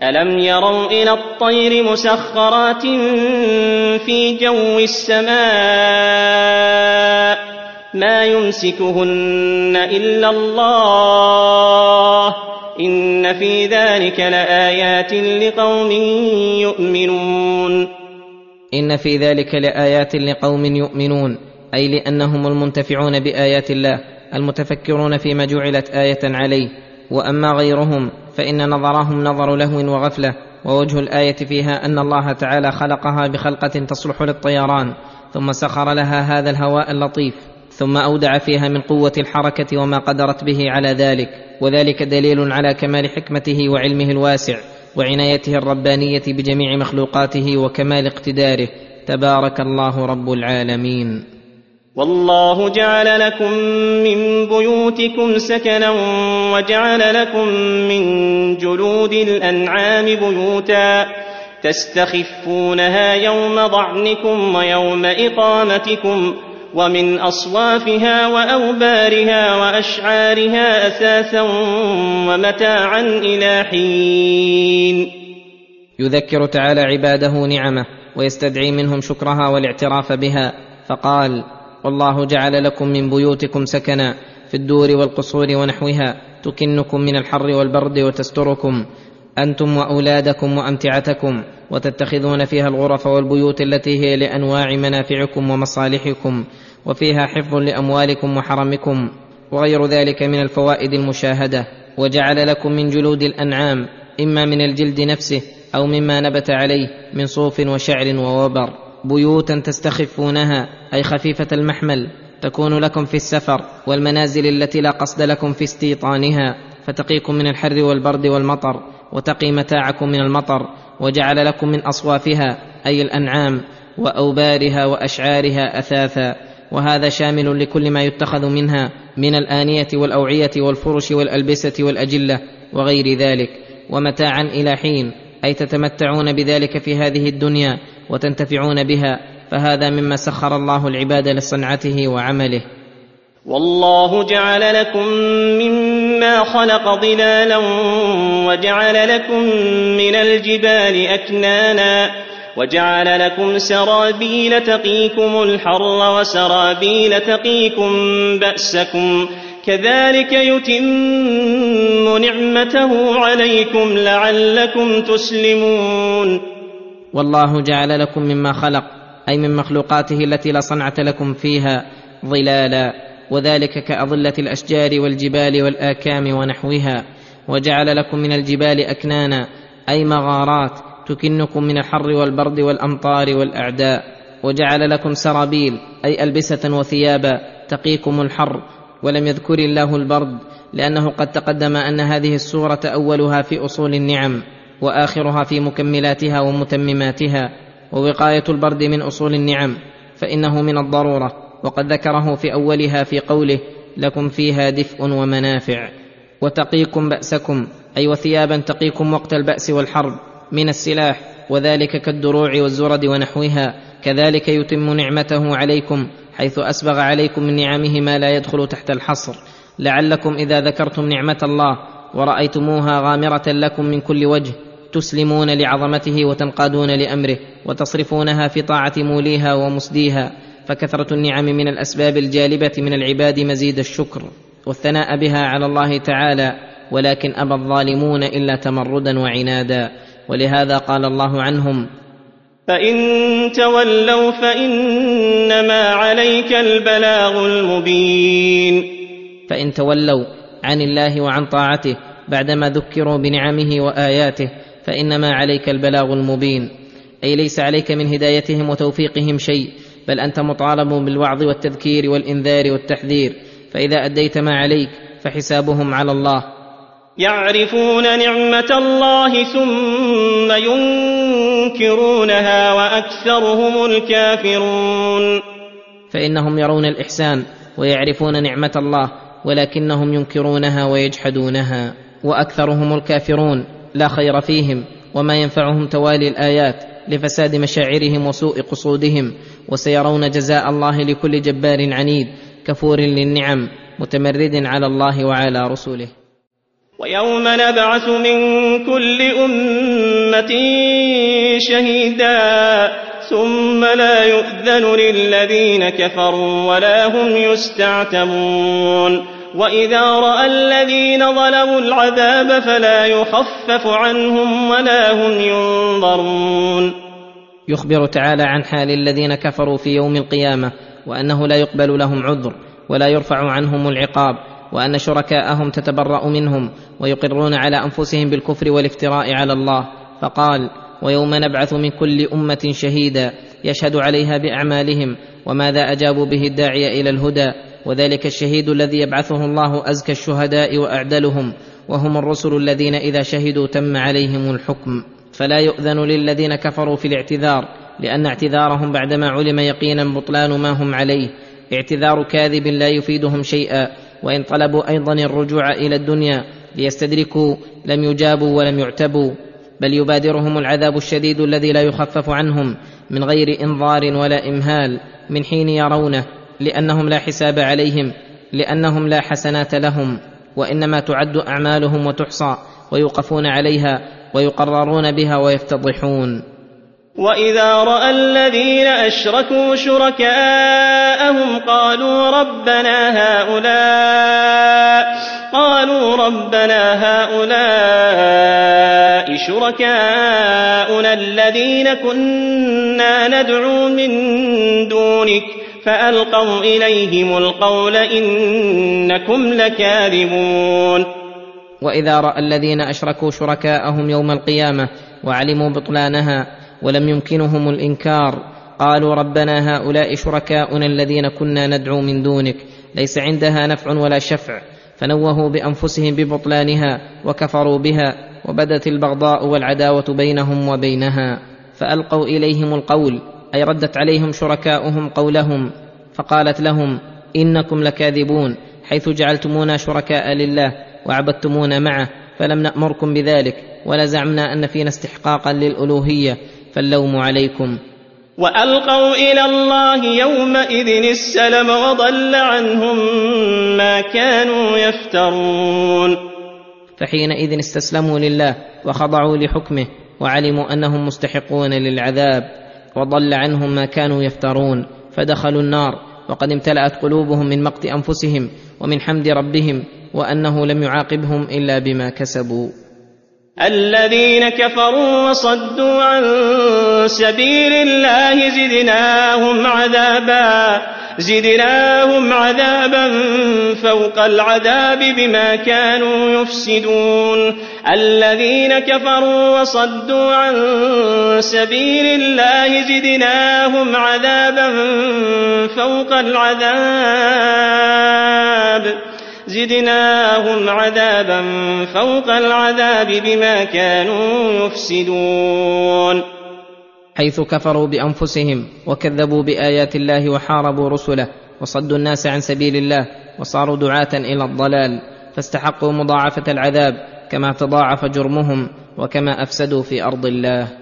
الم يروا إلى الطير مسخرات في جو السماء ما يمسكهن الا الله ان في ذلك لايات لقوم يؤمنون. ان في ذلك لايات لقوم يؤمنون أي لانهم المنتفعون بايات الله المتفكرون فيما جعلت إيه عليه واما غيرهم فإن نظرهم نظر لهو وغفلة ووجه الآية فيها أن الله تعالى خلقها بخلقة تصلح للطيران ثم سخر لها هذا الهواء اللطيف ثم أودع فيها من قوة الحركة وما قدرت به على ذلك وذلك دليل على كمال حكمته وعلمه الواسع وعنايته الربانية بجميع مخلوقاته وكمال اقتداره. تبارك الله رب العالمين. والله جعل لكم من بيوتكم سكنا وجعل لكم من جلود الأنعام بيوتا تستخفونها يوم ضعنكم ويوم إقامتكم ومن أصوافها وأوبارها وأشعارها أثاثا ومتاعا إلى حين. يذكر تعالى عباده نعمه ويستدعي منهم شكرها والاعتراف بها فقال والله جعل لكم من بيوتكم سكنا في الدور والقصور ونحوها تكنكم من الحر والبرد وتستركم أنتم وأولادكم وأمتعتكم وتتخذون فيها الغرف والبيوت التي هي لأنواع منافعكم ومصالحكم وفيها حفظ لأموالكم وحرمكم وغير ذلك من الفوائد المشاهدة وجعل لكم من جلود الأنعام إما من الجلد نفسه أو مما نبت عليه من صوف وشعر ووبر بيوتا تستخفونها أي خفيفة المحمل تكون لكم في السفر والمنازل التي لا قصد لكم في استيطانها فتقيكم من الحر والبرد والمطر وتقي متاعكم من المطر وجعل لكم من أصوافها أي الأنعام وأوبارها وأشعارها أثاثا وهذا شامل لكل ما يتخذ منها من الآنية والأوعية والفرش والألبسة والأجلة وغير ذلك ومتاعا إلى حين. أي تتمتعون بذلك في هذه الدنيا وتنتفعون بها فهذا مما سخر الله العباد لصنعته وعمله. والله جعل لكم مما خلق ظلالا وجعل لكم من الجبال أكنانا وجعل لكم سرابيل تقيكم الحر وسرابيل تقيكم بأسكم كذلك يتم نعمته عليكم لعلكم تسلمون. والله جعل لكم مما خلق أي من مخلوقاته التي لا صنعة لكم فيها ظلالا وذلك كأظلة الأشجار والجبال والآكام ونحوها. وجعل لكم من الجبال أكنانا أي مغارات تكنكم من الحر والبرد والأمطار والأعداء. وجعل لكم سرابيل أي ألبسة وثيابا تقيكم الحر. ولم يذكر الله البرد لأنه قد تقدم أن هذه السورة أولها في أصول النعم وآخرها في مكملاتها ومتمماتها ووقاية البرد من أصول النعم فإنه من الضرورة وقد ذكره في أولها في قوله لكم فيها دفء ومنافع وتقيكم بأسكم أي وثيابا تقيكم وقت البأس والحرب من السلاح وذلك كالدروع والزرد ونحوها كذلك يتم نعمته عليكم حيث أسبغ عليكم من نعمه ما لا يدخل تحت الحصر. لعلكم إذا ذكرتم نعمة الله ورأيتموها غامرة لكم من كل وجه تسلمون لعظمته وتنقادون لأمره وتصرفونها في طاعة موليها ومسديها. فكثرة النعم من الأسباب الجالبة من العباد مزيد الشكر والثناء بها على الله تعالى ولكن أبى الظالمون إلا تمردا وعنادا. ولهذا قال الله عنهم فإن تولوا فإنما عليك البلاغ المبين. فإن تولوا عن الله وعن طاعته بعدما ذكروا بنعمه وآياته فإنما عليك البلاغ المبين. أي ليس عليك من هدايتهم وتوفيقهم شيء بل أنت مطالب بالوعظ والتذكير والإنذار والتحذير. فإذا أديت ما عليك فحسابهم على الله. يعرفون نعمة الله ثم ينكرونها وأكثرهم الكافرون. فإنهم يرون الإحسان ويعرفون نعمة الله ولكنهم ينكرونها ويجحدونها وأكثرهم الكافرون لا خير فيهم وما ينفعهم توالي الآيات لفساد مشاعرهم وسوء قصودهم وسيرون جزاء الله لكل جبار عنيد كفور للنعم متمرد على الله وعلى رسله ويوم نبعث من كل أمة شهيدا ثم لا يؤذن للذين كفروا ولا هم يستعتبون وإذا رأى الذين ظلموا العذاب فلا يخفف عنهم ولا هم ينظرون. يخبر تعالى عن حال الذين كفروا في يوم القيامة وأنه لا يقبل لهم عذر ولا يرفع عنهم العقاب وأن شركاءهم تتبرأ منهم ويقرون على أنفسهم بالكفر والافتراء على الله. فقال ويوم نبعث من كل أمة شهيدا يشهد عليها بأعمالهم وماذا أجابوا به الداعي إلى الهدى. وذلك الشهيد الذي يبعثه الله أزكى الشهداء وأعدلهم وهم الرسل الذين إذا شهدوا تم عليهم الحكم. فلا يؤذن للذين كفروا في الاعتذار لأن اعتذارهم بعدما علم يقينا بطلان ما هم عليه. اعتذار كاذب لا يفيدهم شيئا. وإن طلبوا أيضا الرجوع إلى الدنيا ليستدركوا لم يجابوا ولم يعتبوا بل يبادرهم العذاب الشديد الذي لا يخفف عنهم من غير إنظار ولا إمهال من حين يرونه لأنهم لا حساب عليهم لأنهم لا حسنات لهم وإنما تعد أعمالهم وتحصى ويوقفون عليها ويقررون بها ويفتضحون. واذا راى الذين اشركوا شركاءهم قالوا ربنا هؤلاء قالوا ربنا هؤلاء شركاؤنا الذين كنا ندعو من دونك فألقوا إليهم القول إنكم لكاذبون واذا راى الذين اشركوا شركاءهم يوم القيامه وعلموا بطلانها ولم يمكنهم الإنكار. قالوا ربنا هؤلاء شركاؤنا الذين كنا ندعو من دونك. ليس عندها نفع ولا شفع. فنوهوا بأنفسهم ببطلانها وكفروا بها وبدت البغضاء والعداوة بينهم وبينها. فألقوا إليهم القول أي ردت عليهم شركاؤهم قولهم. فقالت لهم إنكم لكاذبون حيث جعلتمونا شركاء لله وعبدتمونا معه فلم نأمركم بذلك ولا زعمنا أن فينا استحقاقا للألوهية. فاللوم عليكم. وألقوا إلى الله يومئذ السلم وضل عنهم ما كانوا يفترون. فحينئذ استسلموا لله وخضعوا لحكمه وعلموا أنهم مستحقون للعذاب وضل عنهم ما كانوا يفترون. فدخلوا النار وقد امتلأت قلوبهم من مقت أنفسهم ومن حمد ربهم وأنه لم يعاقبهم إلا بما كسبوا. الذين كفروا وصدوا عن سبيل الله زدناهم عذابا زدناهم عذابا فوق العذاب بما كانوا يفسدون. الذين كفروا وصدوا عن سبيل الله زدناهم عذابا فوق العذاب. زدناهم عذابا فوق العذاب بما كانوا يفسدون. حيث كفروا بأنفسهم وكذبوا بآيات الله وحاربوا رسله وصدوا الناس عن سبيل الله وصاروا دعاة إلى الضلال فاستحقوا مضاعفة العذاب كما تضاعف جرمهم وكما أفسدوا في أرض الله.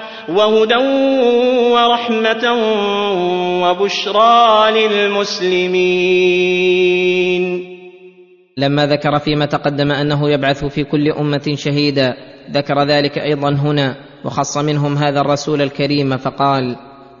وهدى ورحمة وبشرى للمسلمين. لما ذكر فيما تقدم أنه يبعث في كل أمة شهيدا ذكر ذلك أيضا هنا وخص منهم هذا الرسول الكريم فقال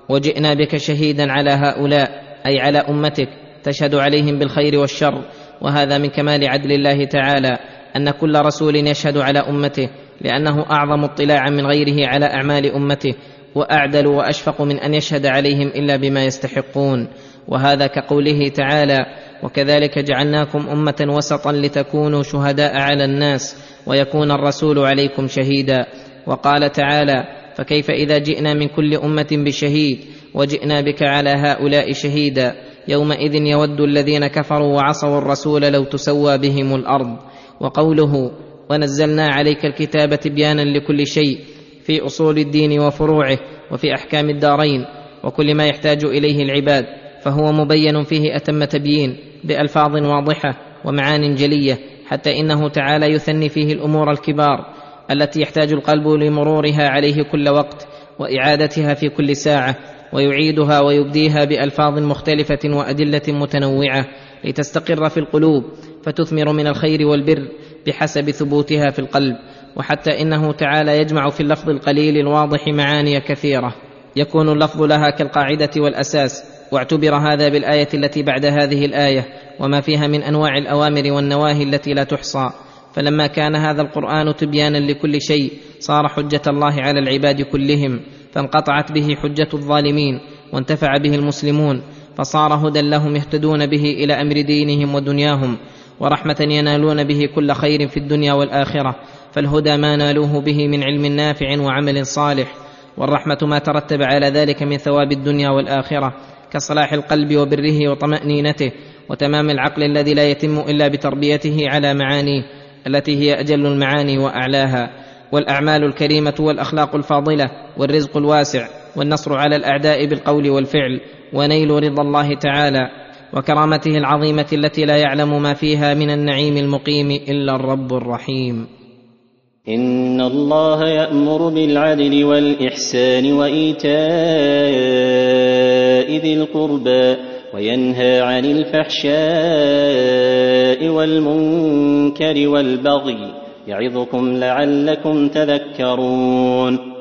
وجئنا بك شهيدا على هؤلاء أي على أمتك تشهد عليهم بالخير والشر وهذا من كمال عدل الله تعالى أن كل رسول يشهد على أمته لأنه أعظم اطلاعا من غيره على أعمال أمته وأعدل وأشفق من أن يشهد عليهم إلا بما يستحقون. وهذا كقوله تعالى وكذلك جعلناكم أمة وسطا لتكونوا شهداء على الناس ويكون الرسول عليكم شهيدا. وقال تعالى فكيف إذا جئنا من كل أمة بشهيد وجئنا بك على هؤلاء شهيدا؟ يومئذ يود الذين كفروا وعصوا الرسول لو تسوى بهم الأرض. وقوله ونزلنا عليك الكتاب تبيانا لكل شيء في أصول الدين وفروعه وفي أحكام الدارين وكل ما يحتاج إليه العباد فهو مبين فيه أتم تبيين بألفاظ واضحة ومعان جلية حتى إنه تعالى يثني فيه الأمور الكبار التي يحتاج القلب لمرورها عليه كل وقت وإعادتها في كل ساعة ويعيدها ويبديها بألفاظ مختلفة وأدلة متنوعة لتستقر في القلوب فتثمر من الخير والبر بحسب ثبوتها في القلب وحتى إنه تعالى يجمع في اللفظ القليل الواضح معاني كثيرة. يكون اللفظ لها كالقاعدة والأساس واعتبر هذا بالآية التي بعد هذه الآية وما فيها من أنواع الأوامر والنواهي التي لا تحصى. فلما كان هذا القرآن تبيانا لكل شيء صار حجة الله على العباد كلهم فانقطعت به حجة الظالمين وانتفع به المسلمون فصار هدى لهم يهتدون به إلى أمر دينهم ودنياهم. ورحمة ينالون به كل خير في الدنيا والآخرة فالهدى ما نالوه به من علم نافع وعمل صالح والرحمة ما ترتب على ذلك من ثواب الدنيا والآخرة كصلاح القلب وبره وطمأنينته وتمام العقل الذي لا يتم إلا بتربيته على معانيه التي هي أجل المعاني وأعلاها والأعمال الكريمة والأخلاق الفاضلة والرزق الواسع والنصر على الأعداء بالقول والفعل ونيل رضا الله تعالى. وكرامته العظيمة التي لا يعلم ما فيها من النعيم المقيم إلا الرب الرحيم. إن الله يأمر بالعدل والإحسان وإيتاء ذي القربى وينهى عن الفحشاء والمنكر والبغي يعظكم لعلكم تذكرون.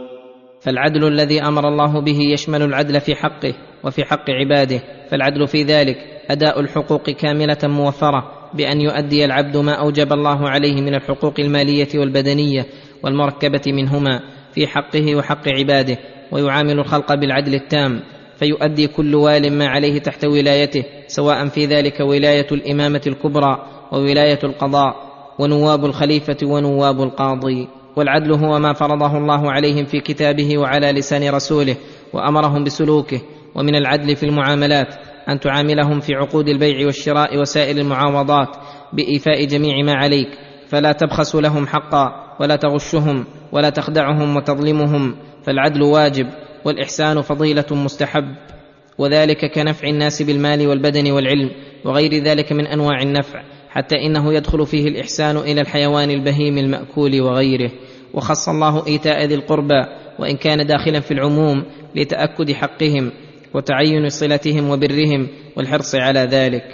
فالعدل الذي أمر الله به يشمل العدل في حقه وفي حق عباده فالعدل في ذلك أداء الحقوق كاملة موفرة بأن يؤدي العبد ما أوجب الله عليه من الحقوق المالية والبدنية والمركبة منهما في حقه وحق عباده ويعامل الخلق بالعدل التام فيؤدي كل وال ما عليه تحت ولايته سواء في ذلك ولاية الإمامة الكبرى وولاية القضاء ونواب الخليفة ونواب القاضي. والعدل هو ما فرضه الله عليهم في كتابه وعلى لسان رسوله وأمرهم بسلوكه ومن العدل في المعاملات أن تعاملهم في عقود البيع والشراء وسائر المعاوضات بإيفاء جميع ما عليك فلا تبخس لهم حقا ولا تغشهم ولا تخدعهم وتظلمهم فالعدل واجب والإحسان فضيلة مستحب. وذلك كنفع الناس بالمال والبدن والعلم وغير ذلك من أنواع النفع حتى إنه يدخل فيه الإحسان إلى الحيوان البهيم المأكول وغيره. وخص الله إيتاء ذي القربى وإن كان داخلا في العموم لتأكد حقهم وتعين صلتهم وبرهم والحرص على ذلك.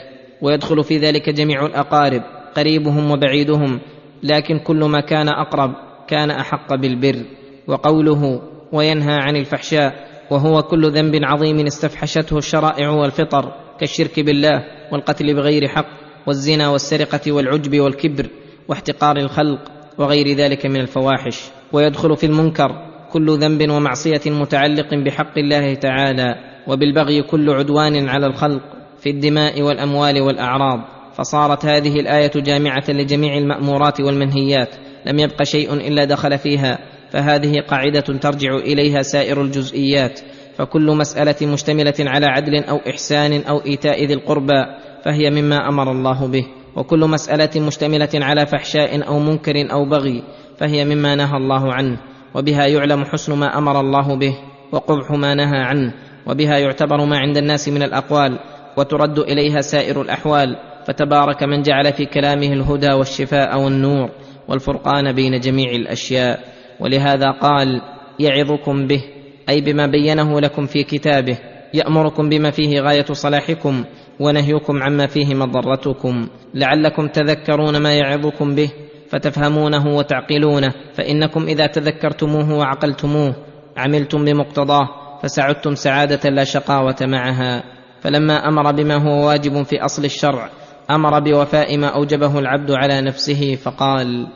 ويدخل في ذلك جميع الأقارب قريبهم وبعيدهم. لكن كل ما كان أقرب كان أحق بالبر. وقوله وينهى عن الفحشاء وهو كل ذنب عظيم استفحشته الشرائع والفطر كالشرك بالله والقتل بغير حق والزنا والسرقة والعجب والكبر واحتقار الخلق وغير ذلك من الفواحش. ويدخل في المنكر كل ذنب ومعصية متعلق بحق الله تعالى. وبالبغي كل عدوان على الخلق في الدماء والأموال والأعراض. فصارت هذه الآية جامعة لجميع المأمورات والمنهيات. لم يبق شيء إلا دخل فيها. فهذه قاعدة ترجع إليها سائر الجزئيات. فكل مسألة مشتملة على عدل أو إحسان أو إيتاء ذي القربى فهي مما أمر الله به. وكل مسألة مشتملة على فحشاء أو منكر أو بغي فهي مما نهى الله عنه. وبها يعلم حسن ما أمر الله به وقبح ما نهى عنه. وبها يعتبر ما عند الناس من الأقوال وترد إليها سائر الأحوال فتبارك من جعل في كلامه الهدى والشفاء والنور والفرقان بين جميع الأشياء. ولهذا قال يعظكم به أي بما بينه لكم في كتابه يأمركم بما فيه غاية صلاحكم ونهيكم عما فيه مضرتكم. لعلكم تذكرون ما يعظكم به فتفهمونه وتعقلونه فإنكم إذا تذكرتموه وعقلتموه عملتم بمقتضاه. فسعدتم سعادة لا شقاوة معها. فلما أمر بما هو واجب في أصل الشرع أمر بوفاء ما أوجبه العبد على نفسه فقال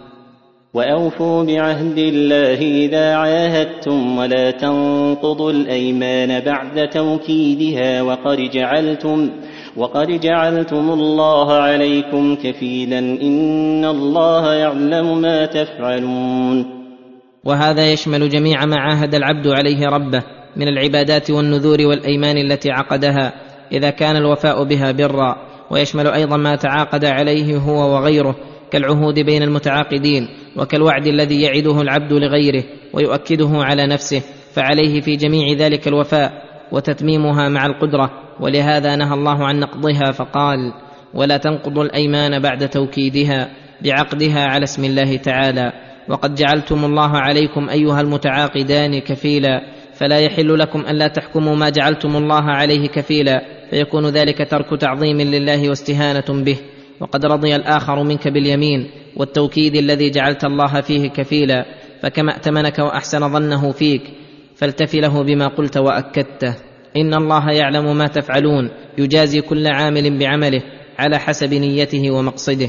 وأوفوا بعهد الله إذا عاهدتم ولا تنقضوا الأيمان بعد توكيدها وقد جعلتم وقد جعلتم الله عليكم كفيلا إن الله يعلم ما تفعلون. وهذا يشمل جميع ما عاهد العبد عليه ربه من العبادات والنذور والأيمان التي عقدها إذا كان الوفاء بها برا ويشمل أيضا ما تعاقد عليه هو وغيره كالعهود بين المتعاقدين وكالوعد الذي يعده العبد لغيره ويؤكده على نفسه فعليه في جميع ذلك الوفاء وتتميمها مع القدرة ولهذا نهى الله عن نقضها فقال ولا تنقضوا الأيمان بعد توكيدها بعقدها على اسم الله تعالى وقد جعلتم الله عليكم أيها المتعاقدان كفيلا فلا يحل لكم الا تحكموا ما جعلتم الله عليه كفيلا فيكون ذلك ترك تعظيم لله واستهانة به. وقد رضي الآخر منك باليمين والتوكيد الذي جعلت الله فيه كفيلا فكما ائتمنك وأحسن ظنه فيك. فالتف له بما قلت وأكدته. إن الله يعلم ما تفعلون يجازي كل عامل بعمله على حسب نيته ومقصده.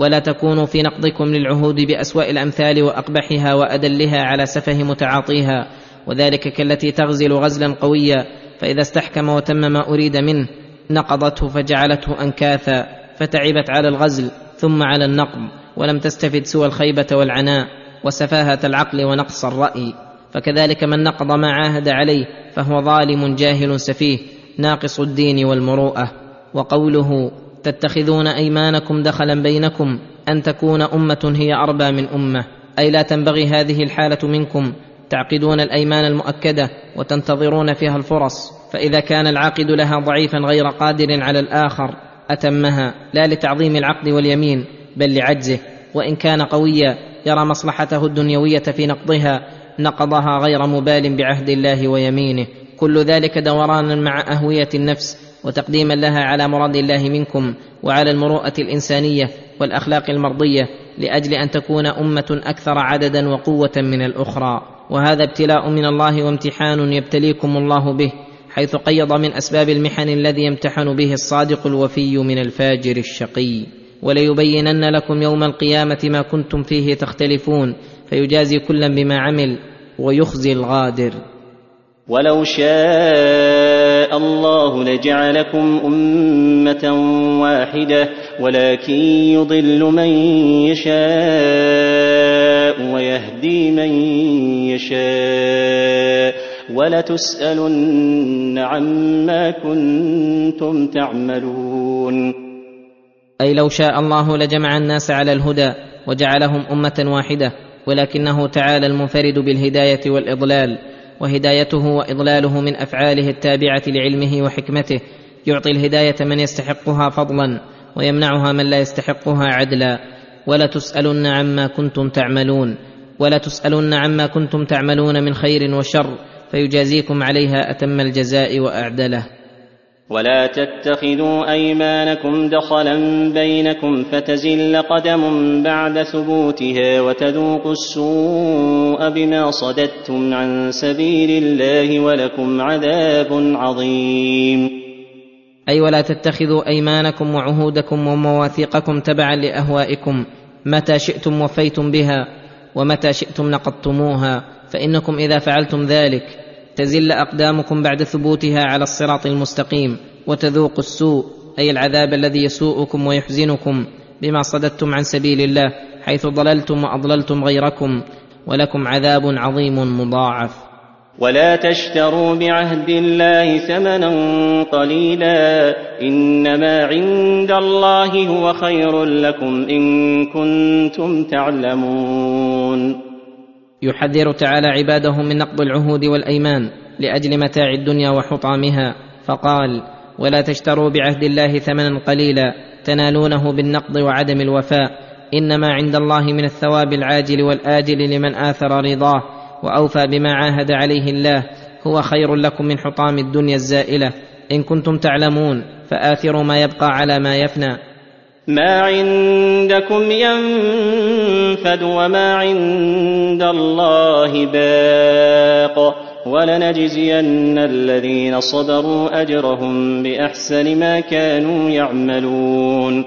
ولا تكونوا في نقضكم للعهود باسوا الأمثال وأقبحها وأدلها على سفه متعاطيها وذلك كالتي تغزل غزلا قويا فإذا استحكم وتم ما أريد منه نقضته فجعلته أنكاثا فتعبت على الغزل ثم على النقض ولم تستفد سوى الخيبة والعناء وسفاهة العقل ونقص الرأي. فكذلك من نقض ما عاهد عليه فهو ظالم جاهل سفيه ناقص الدين والمروءة. وقوله تتخذون أيمانكم دخلا بينكم أن تكون أمة هي أربى من أمة. أي لا تنبغي هذه الحالة منكم. تعقدون الأيمان المؤكدة وتنتظرون فيها الفرص. فإذا كان العاقد لها ضعيفا غير قادر على الآخر أتمها. لا لتعظيم العقد واليمين بل لعجزه. وإن كان قويا يرى مصلحته الدنيوية في نقضها نقضها غير مبال بعهد الله ويمينه. كل ذلك دورانا مع أهوية النفس وتقديما لها على مراد الله منكم وعلى المروءة الإنسانية والأخلاق المرضية لأجل أن تكون أمة أكثر عددا وقوة من الأخرى. وهذا ابتلاء من الله وامتحان يبتليكم الله به حيث قيض من أسباب المحن الذي يمتحن به الصادق الوفي من الفاجر الشقي. وليبينن لكم يوم القيامة ما كنتم فيه تختلفون فيجازي كلا بما عمل ويخزي الغادر. ولو شاء الله لجعلكم امه واحدة ولكن يضل من يشاء ويهدي من يشاء ولتسالن عما كنتم تعملون أي لو شاء الله لجمع الناس على الهدى وجعلهم أمة واحدة ولكنه تعالى المنفرد بالهداية والإضلال. وهدايته وإضلاله من أفعاله التابعة لعلمه وحكمته. يعطي الهداية من يستحقها فضلا ويمنعها من لا يستحقها عدلا. ولا تسألن عما كنتم تعملون. ولا تسألن عما كنتم تعملون من خير وشر فيجازيكم عليها أتم الجزاء وأعدله. ولا تتخذوا أيمانكم دخلا بينكم فتزل قدم بعد ثبوتها وتذوقوا السوء بما صددتم عن سبيل الله ولكم عذاب عظيم. أي ولا تتخذوا أيمانكم وعهودكم ومواثيقكم تبعا لأهوائكم. متى شئتم وفيتم بها ومتى شئتم نقضتموها فإنكم إذا فعلتم ذلك تزل أقدامكم بعد ثبوتها على الصراط المستقيم وتذوقوا السوء أي العذاب الذي يسوءكم ويحزنكم بما صددتم عن سبيل الله حيث ضللتم وأضللتم غيركم ولكم عذاب عظيم مضاعف. ولا تشتروا بعهد الله ثمنا قليلا إنما عند الله هو خير لكم إن كنتم تعلمون. يحذر تعالى عباده من نقض العهود والأيمان لأجل متاع الدنيا وحطامها. فقال ولا تشتروا بعهد الله ثمنا قليلا تنالونه بالنقض وعدم الوفاء. إنما عند الله من الثواب العاجل والآجل لمن آثر رضاه وأوفى بما عاهد عليه الله. هو خير لكم من حطام الدنيا الزائلة. إن كنتم تعلمون فآثروا ما يبقى على ما يفنى. ما عندكم ينفد وما عند الله باق ولنجزين الذين صبروا أجرهم بأحسن ما كانوا يعملون.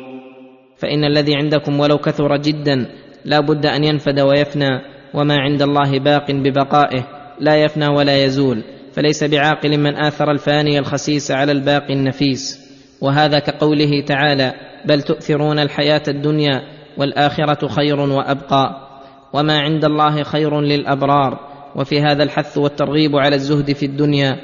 فإن الذي عندكم ولو كثر جدا لا بد أن ينفد ويفنى وما عند الله باق ببقائه لا يفنى ولا يزول فليس بعاقل من آثر الفاني الخسيس على الباقي النفيس. وهذا كقوله تعالى بل تؤثرون الحياة الدنيا والآخرة خير وأبقى. وما عند الله خير للأبرار. وفي هذا الحث والترغيب على الزهد في الدنيا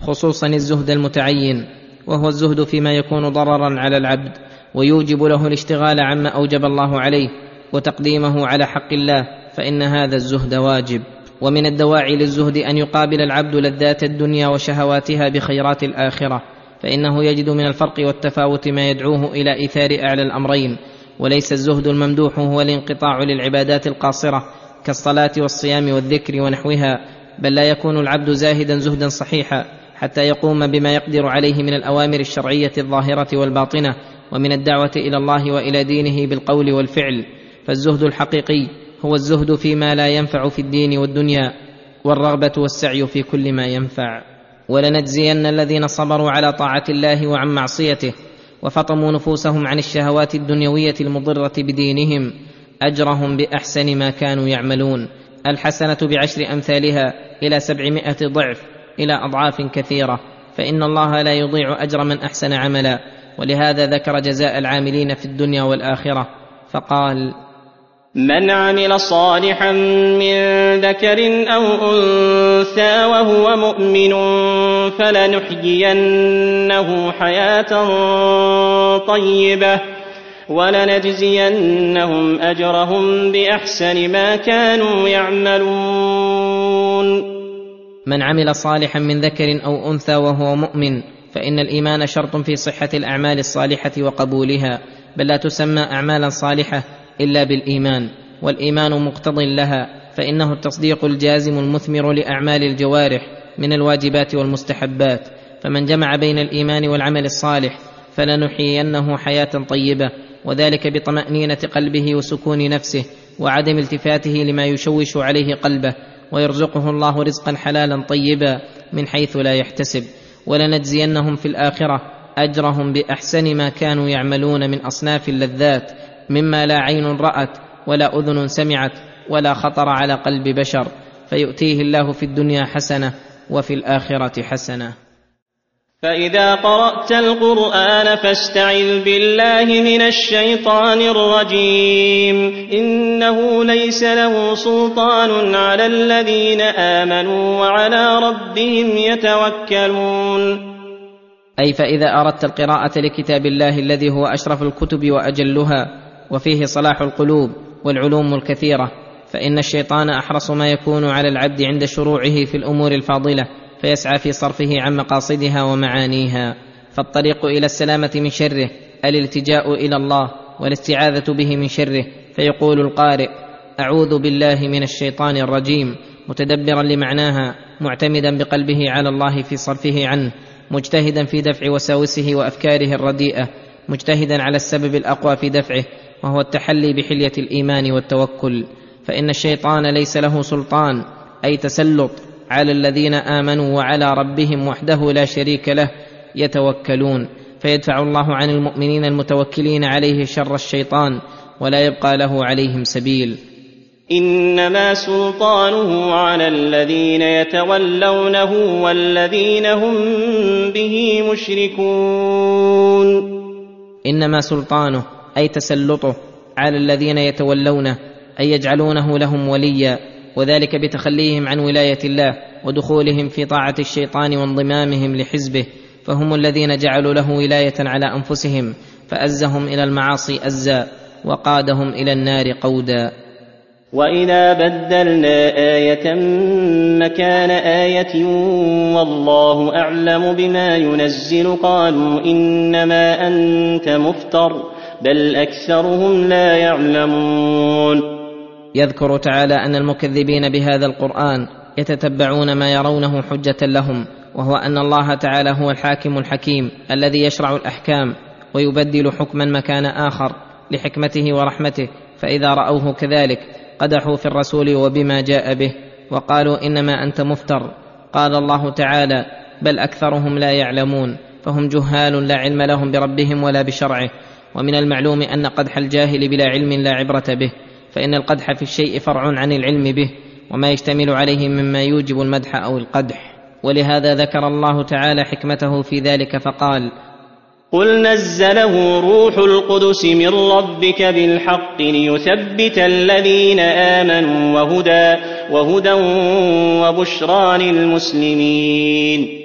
خصوصا الزهد المتعين. وهو الزهد فيما يكون ضررا على العبد ويوجب له الاشتغال عما أوجب الله عليه وتقديمه على حق الله فإن هذا الزهد واجب. ومن الدواعي للزهد أن يقابل العبد لذات الدنيا وشهواتها بخيرات الآخرة. فإنه يجد من الفرق والتفاوت ما يدعوه إلى إيثار أعلى الأمرين وليس الزهد الممدوح هو الانقطاع للعبادات القاصرة كالصلاة والصيام والذكر ونحوها بل لا يكون العبد زاهدا زهدا صحيحا حتى يقوم بما يقدر عليه من الأوامر الشرعية الظاهرة والباطنة ومن الدعوة إلى الله وإلى دينه بالقول والفعل. فالزهد الحقيقي هو الزهد فيما لا ينفع في الدين والدنيا والرغبة والسعي في كل ما ينفع. ولنجزين الذين صبروا على طاعة الله وعن معصيته وفطموا نفوسهم عن الشهوات الدنيوية المضرة بدينهم أجرهم بأحسن ما كانوا يعملون. الحسنة بعشر أمثالها إلى سبعمائة ضعف إلى أضعاف كثيرة. فإن الله لا يضيع أجر من أحسن عملا. ولهذا ذكر جزاء العاملين في الدنيا والآخرة فقال من عمل صالحا من ذكر أو أنثى وهو مؤمن فلنحيينه حياة طيبة ولنجزينهم أجرهم بأحسن ما كانوا يعملون. من عمل صالحا من ذكر أو أنثى وهو مؤمن فإن الإيمان شرط في صحة الأعمال الصالحة وقبولها بل لا تسمى أعمالا صالحة إلا بالإيمان والإيمان مقتض لها فإنه التصديق الجازم المثمر لأعمال الجوارح من الواجبات والمستحبات. فمن جمع بين الإيمان والعمل الصالح فلنحيينه حياة طيبة وذلك بطمأنينة قلبه وسكون نفسه وعدم التفاته لما يشوش عليه قلبه. ويرزقه الله رزقا حلالا طيبا من حيث لا يحتسب. ولنجزينهم في الآخرة أجرهم بأحسن ما كانوا يعملون من أصناف اللذات. مما لا عين رأت ولا أذن سمعت ولا خطر على قلب بشر فيؤتيه الله في الدنيا حسنة وفي الآخرة حسنة. فإذا قرأت القرآن فاستعذ بالله من الشيطان الرجيم. إنه ليس له سلطان على الذين آمنوا وعلى ربهم يتوكلون. أي فإذا أردت القراءة لكتاب الله الذي هو أشرف الكتب وأجلها وفيه صلاح القلوب والعلوم الكثيرة فإن الشيطان أحرص ما يكون على العبد عند شروعه في الأمور الفاضلة فيسعى في صرفه عن مقاصدها ومعانيها. فالطريق إلى السلامة من شره الالتجاء إلى الله والاستعاذة به من شره فيقول القارئ أعوذ بالله من الشيطان الرجيم متدبرا لمعناها معتمدا بقلبه على الله في صرفه عنه مجتهدا في دفع وساوسه وأفكاره الرديئة مجتهدا على السبب الأقوى في دفعه وهو التحلي بحلية الإيمان والتوكل فإن الشيطان ليس له سلطان أي تسلط على الذين آمنوا وعلى ربهم وحده لا شريك له يتوكلون. فيدفع الله عن المؤمنين المتوكلين عليه شر الشيطان ولا يبقى له عليهم سبيل. إنما سلطانه على الذين يتولونه والذين هم به مشركون. إنما سلطانه أي تسلطه على الذين يتولونه أي يجعلونه لهم وليا وذلك بتخليهم عن ولاية الله ودخولهم في طاعة الشيطان وانضمامهم لحزبه فهم الذين جعلوا له ولاية على أنفسهم فأزهم إلى المعاصي أزا وقادهم إلى النار قودا. وإذا بدلنا آية مكان آية والله أعلم بما ينزل قالوا إنما أنت مفتر. بل أكثرهم لا يعلمون. يذكر تعالى أن المكذبين بهذا القرآن يتتبعون ما يرونه حجة لهم وهو أن الله تعالى هو الحاكم الحكيم الذي يشرع الأحكام ويبدل حكما مكان آخر لحكمته ورحمته فإذا رأوه كذلك قدحوا في الرسول وبما جاء به وقالوا إنما أنت مفتر. قال الله تعالى بل أكثرهم لا يعلمون فهم جهال لا علم لهم بربهم ولا بشرعه. ومن المعلوم أن قدح الجاهل بلا علم لا عبرة به فإن القدح في الشيء فرع عن العلم به وما يشتمل عليه مما يوجب المدح أو القدح. ولهذا ذكر الله تعالى حكمته في ذلك فقال قل نزله روح القدس من ربك بالحق ليثبت الذين آمنوا وهدى وهدى وبشرى للمسلمين.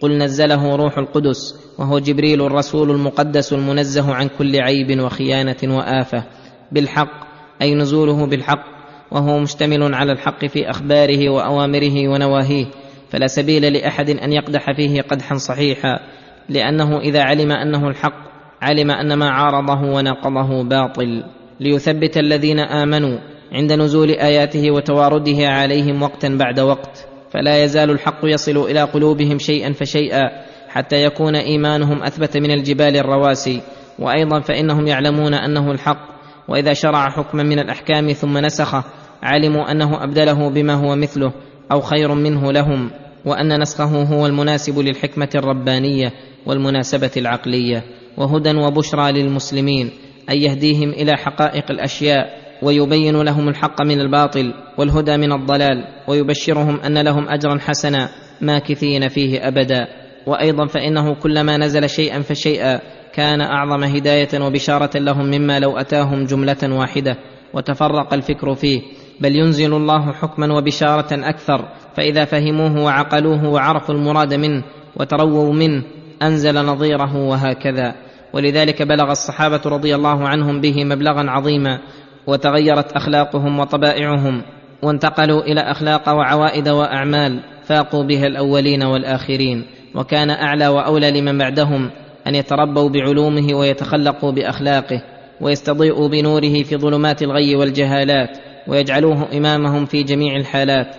قل نزله روح القدس وهو جبريل الرسول المقدس المنزه عن كل عيب وخيانة وآفة. بالحق أي نزوله بالحق وهو مشتمل على الحق في أخباره وأوامره ونواهيه. فلا سبيل لأحد أن يقدح فيه قدحا صحيحا لأنه إذا علم أنه الحق علم أن ما عارضه وناقضه باطل. ليثبت الذين آمنوا عند نزول آياته وتوارده عليهم وقتا بعد وقت. فلا يزال الحق يصل إلى قلوبهم شيئا فشيئا حتى يكون إيمانهم أثبت من الجبال الرواسي. وأيضا فإنهم يعلمون أنه الحق وإذا شرع حكما من الأحكام ثم نسخه علموا أنه أبدله بما هو مثله أو خير منه لهم وأن نسخه هو المناسب للحكمة الربانية والمناسبة العقلية. وهدى وبشرى للمسلمين أن يهديهم إلى حقائق الأشياء ويبين لهم الحق من الباطل والهدى من الضلال ويبشرهم أن لهم أجرا حسنا ماكثين فيه أبدا. وأيضا فإنه كلما نزل شيئا فشيئا كان أعظم هداية وبشارة لهم مما لو أتاهم جملة واحدة وتفرق الفكر فيه. بل ينزل الله حكما وبشارة أكثر فإذا فهموه وعقلوه وعرفوا المراد منه وترووا منه أنزل نظيره وهكذا. ولذلك بلغ الصحابة رضي الله عنهم به مبلغا عظيما وتغيرت أخلاقهم وطبائعهم وانتقلوا إلى أخلاق وعوائد وأعمال فاقوا بها الأولين والآخرين وكان أعلى وأولى لمن بعدهم أن يتربوا بعلومه ويتخلقوا بأخلاقه ويستضيئوا بنوره في ظلمات الغي والجهالات ويجعلوه إمامهم في جميع الحالات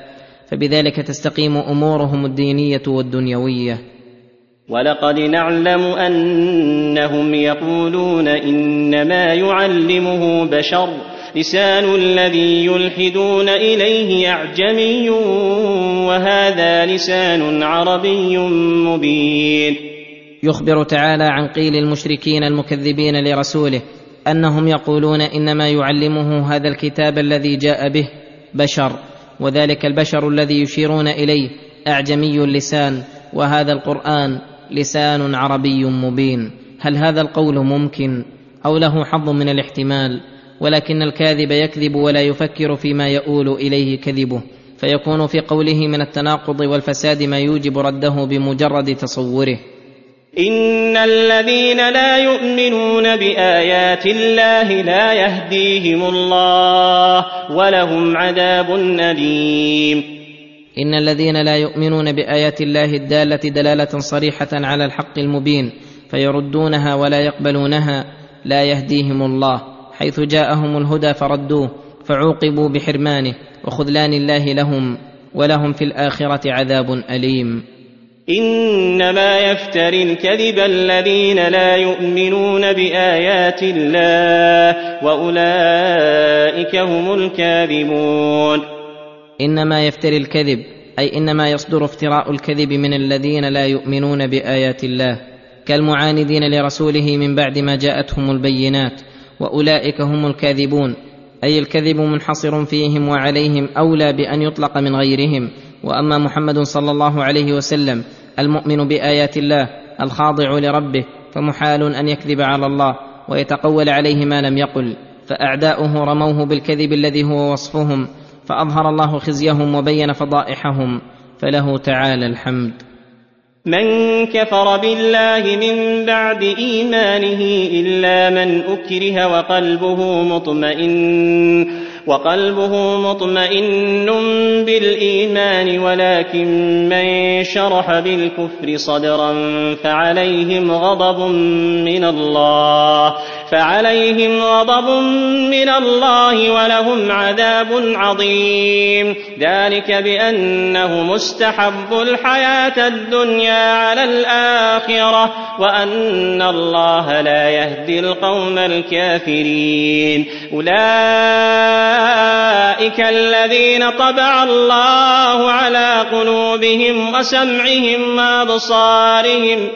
فبذلك تستقيم أمورهم الدينية والدنيوية. ولقد نعلم أنهم يقولون إنما يعلمه بشر. لسان الذي يلحدون إليه أعجمي وهذا لسان عربي مبين. يخبر تعالى عن قيل المشركين المكذبين لرسوله أنهم يقولون إنما يعلمه هذا الكتاب الذي جاء به بشر وذلك البشر الذي يشيرون إليه أعجمي اللسان وهذا القرآن لسان عربي مبين. هل هذا القول ممكن أو له حظ من الاحتمال؟ ولكن الكاذب يكذب ولا يفكر فيما يؤول إليه كذبه. فيكون في قوله من التناقض والفساد ما يوجب رده بمجرد تصوره. إن الذين لا يؤمنون بآيات الله لا يهديهم الله ولهم عذاب أليم. إن الذين لا يؤمنون بآيات الله الدالة دلالة صريحة على الحق المبين فيردونها ولا يقبلونها لا يهديهم الله حيث جاءهم الهدى فردوه فعوقبوا بحرمانه وخذلان الله لهم ولهم في الآخرة عذاب أليم. إنما يفتري الكذب الذين لا يؤمنون بآيات الله وأولئك هم الكاذبون. إنما يفتري الكذب أي إنما يصدر افتراء الكذب من الذين لا يؤمنون بآيات الله كالمعاندين لرسوله من بعد ما جاءتهم البينات وأولئك هم الكاذبون أي الكذب منحصر فيهم وعليهم أولى بأن يطلق من غيرهم. وأما محمد صلى الله عليه وسلم المؤمن بآيات الله الخاضع لربه فمحال أن يكذب على الله ويتقول عليه ما لم يقل فأعداؤه رموه بالكذب الذي هو وصفهم فأظهر الله خزيهم وبين فضائحهم فله تعالى الحمد. من كفر بالله من بعد إيمانه إلا من أكره وقلبه مطمئن. وقلبه مطمئن بالإيمان ولكن من شرح بالكفر صدرا فعليهم غضب من الله فعليهم غضب من الله ولهم عذاب عظيم. ذلك بأنه مستحب الحياة الدنيا على الآخرة وأن الله لا يهدي القوم الكافرين. اولئك الذين طبع الله على قلوبهم وسمعهم وابصارهم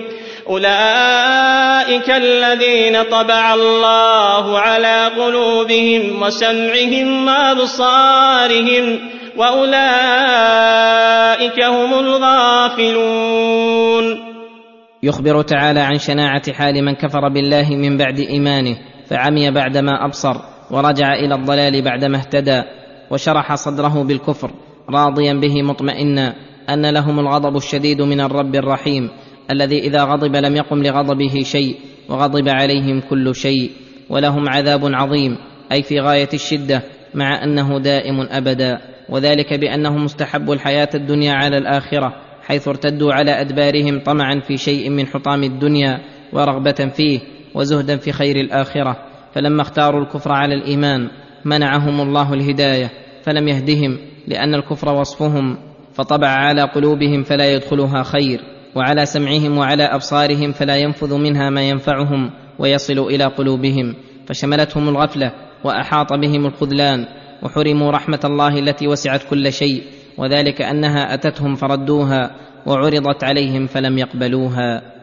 أولئك الذين طبع الله على قلوبهم وسمعهم وأبصارهم وأولئك هم الغافلون يخبر تعالى عن شناعة حال من كفر بالله من بعد إيمانه فعمي بعدما أبصر. ورجع إلى الضلال بعدما اهتدى وشرح صدره بالكفر راضيا به مطمئنا أن لهم الغضب الشديد من الرب الرحيم الذي إذا غضب لم يقم لغضبه شيء وغضب عليهم كل شيء ولهم عذاب عظيم أي في غاية الشدة مع أنه دائم ابدا وذلك بأنهم مستحبوا الحياة الدنيا على الآخرة حيث ارتدوا على أدبارهم طمعا في شيء من حطام الدنيا ورغبة فيه وزهدا في خير الآخرة. فلما اختاروا الكفر على الإيمان منعهم الله الهداية فلم يهدهم لأن الكفر وصفهم فطبع على قلوبهم فلا يدخلها خير وعلى سمعهم وعلى أبصارهم فلا ينفذ منها ما ينفعهم ويصل إلى قلوبهم فشملتهم الغفلة وأحاط بهم الخذلان وحرموا رحمة الله التي وسعت كل شيء وذلك أنها أتتهم فردوها وعرضت عليهم فلم يقبلوها.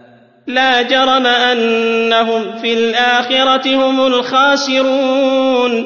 لا جرم أنهم في الآخرة هم الخاسرون.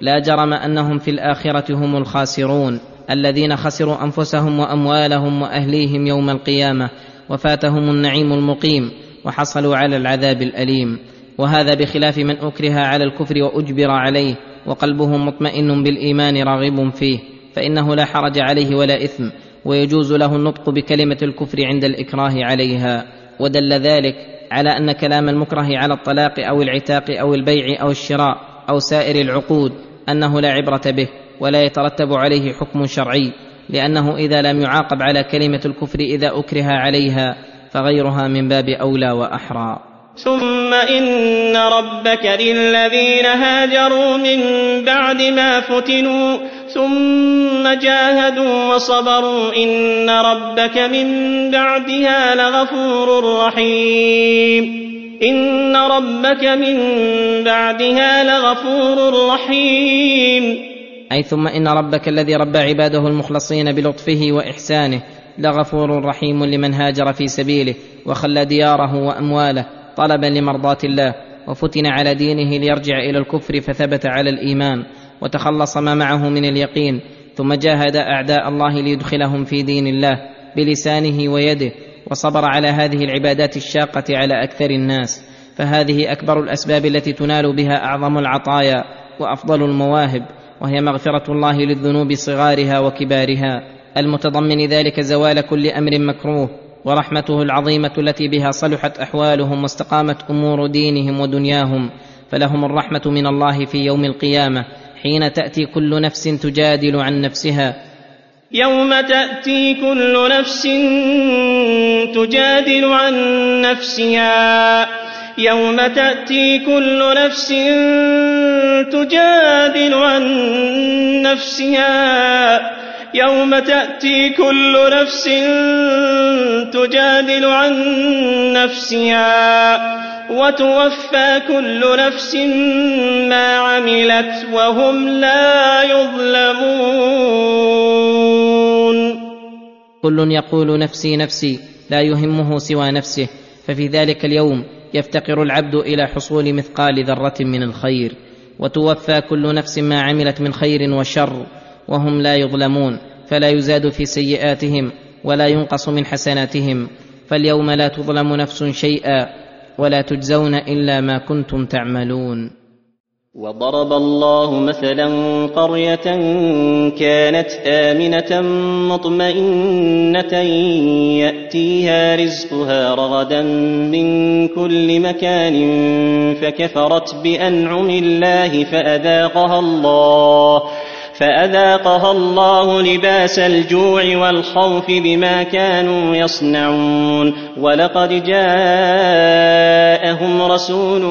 لا جرم أنهم في الآخرة هم الخاسرون. الذين خسروا أنفسهم وأموالهم وأهليهم يوم القيامة وفاتهم النعيم المقيم وحصلوا على العذاب الأليم. وهذا بخلاف من أكره على الكفر وأجبر عليه وقلبه مطمئن بالإيمان راغب فيه فإنه لا حرج عليه ولا إثم ويجوز له النطق بكلمة الكفر عند الإكراه عليها. ودل ذلك على أن كلام المكره على الطلاق أو العتاق أو البيع أو الشراء أو سائر العقود أنه لا عبرة به ولا يترتب عليه حكم شرعي لأنه إذا لم يعاقب على كلمة الكفر إذا أكره عليها فغيرها من باب أولى وأحرى. ثم إن ربك للذين هاجروا من بعد ما فتنوا ثم جاهدوا وصبروا إن ربك من بعدها لغفور رحيم. إن ربك من بعدها لغفور رحيم. أي ثم إن ربك الذي ربى عباده المخلصين بلطفه وإحسانه لغفور رحيم لمن هاجر في سبيله وخلى دياره وأمواله طلبا لمرضاة الله وفتن على دينه ليرجع إلى الكفر فثبت على الإيمان. وتخلص ما معه من اليقين ثم جاهد أعداء الله ليدخلهم في دين الله بلسانه ويده وصبر على هذه العبادات الشاقة على أكثر الناس. فهذه أكبر الأسباب التي تنال بها أعظم العطايا وأفضل المواهب وهي مغفرة الله للذنوب صغارها وكبارها. المتضمن ذلك زوال كل أمر مكروه ورحمته العظيمة التي بها صلحت أحوالهم واستقامت أمور دينهم ودنياهم. فلهم الرحمة من الله في يوم القيامة. حين تأتي كل نفس تجادل عن نفسها. يوم تأتي كل نفس تجادل عن نفسها. يوم تأتي كل نفس تجادل عن نفسها. يوم تأتي كل نفس تجادل عن نفسها. وتوفى كل نفس ما عملت وهم لا يظلمون. كل يقول نفسي نفسي لا يهمه سوى نفسه ففي ذلك اليوم يفتقر العبد إلى حصول مثقال ذرة من الخير. وتوفى كل نفس ما عملت من خير وشر وهم لا يظلمون فلا يزاد في سيئاتهم ولا ينقص من حسناتهم. فاليوم لا تظلم نفس شيئا ولا تجزون إلا ما كنتم تعملون. وضرب الله مثلا قرية كانت آمنة مطمئنة يأتيها رزقها رغدا من كل مكان فكفرت بأنعم الله فأذاقها الله. فأذاقها الله لباس الجوع والخوف بما كانوا يصنعون. ولقد جاءهم رسول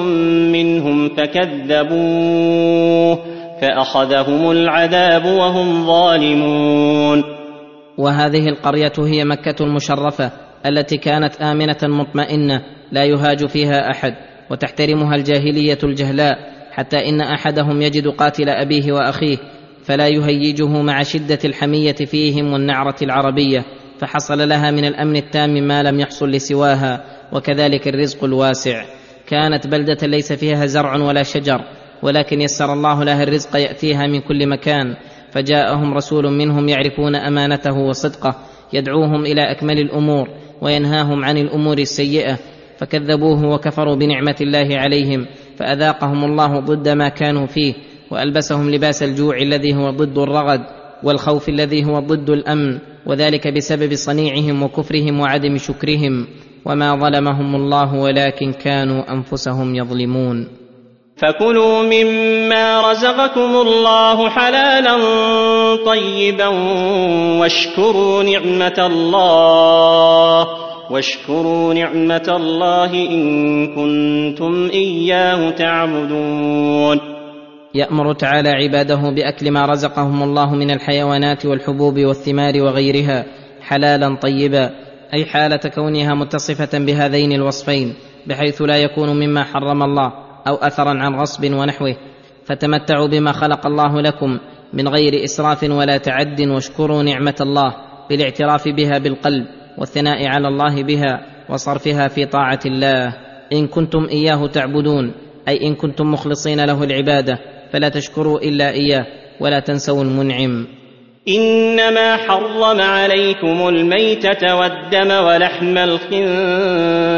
منهم فكذبوه فأخذهم العذاب وهم ظالمون. وهذه القرية هي مكة المشرفة التي كانت آمنة مطمئنة لا يهاج فيها أحد وتحترمها الجاهلية الجهلاء حتى إن أحدهم يجد قاتل أبيه وأخيه. فلا يهيجه مع شدة الحمية فيهم والنعرة العربية فحصل لها من الأمن التام ما لم يحصل لسواها وكذلك الرزق الواسع. كانت بلدة ليس فيها زرع ولا شجر ولكن يسر الله لها الرزق يأتيها من كل مكان. فجاءهم رسول منهم يعرفون أمانته وصدقه يدعوهم إلى أكمل الأمور وينهاهم عن الأمور السيئة. فكذبوه وكفروا بنعمة الله عليهم فأذاقهم الله ضد ما كانوا فيه. وألبسهم لباس الجوع الذي هو ضد الرغد والخوف الذي هو ضد الأمن وذلك بسبب صنيعهم وكفرهم وعدم شكرهم. وما ظلمهم الله ولكن كانوا أنفسهم يظلمون. فكلوا مما رزقكم الله حلالا طيبا واشكروا نعمة الله واشكروا نعمة الله إن كنتم إياه تعبدون. يأمر تعالى عباده بأكل ما رزقهم الله من الحيوانات والحبوب والثمار وغيرها حلالا طيبا أي حالة كونها متصفة بهذين الوصفين بحيث لا يكون مما حرم الله أو أثرا عن غصب ونحوه. فتمتعوا بما خلق الله لكم من غير إسراف ولا تعد واشكروا نعمة الله بالاعتراف بها بالقلب والثناء على الله بها وصرفها في طاعة الله. إن كنتم إياه تعبدون أي إن كنتم مخلصين له العبادة. فلا تشكروا إلا إياه ولا تنسوا المنعم. إنما حرم عليكم الميتة والدم ولحم الخنزير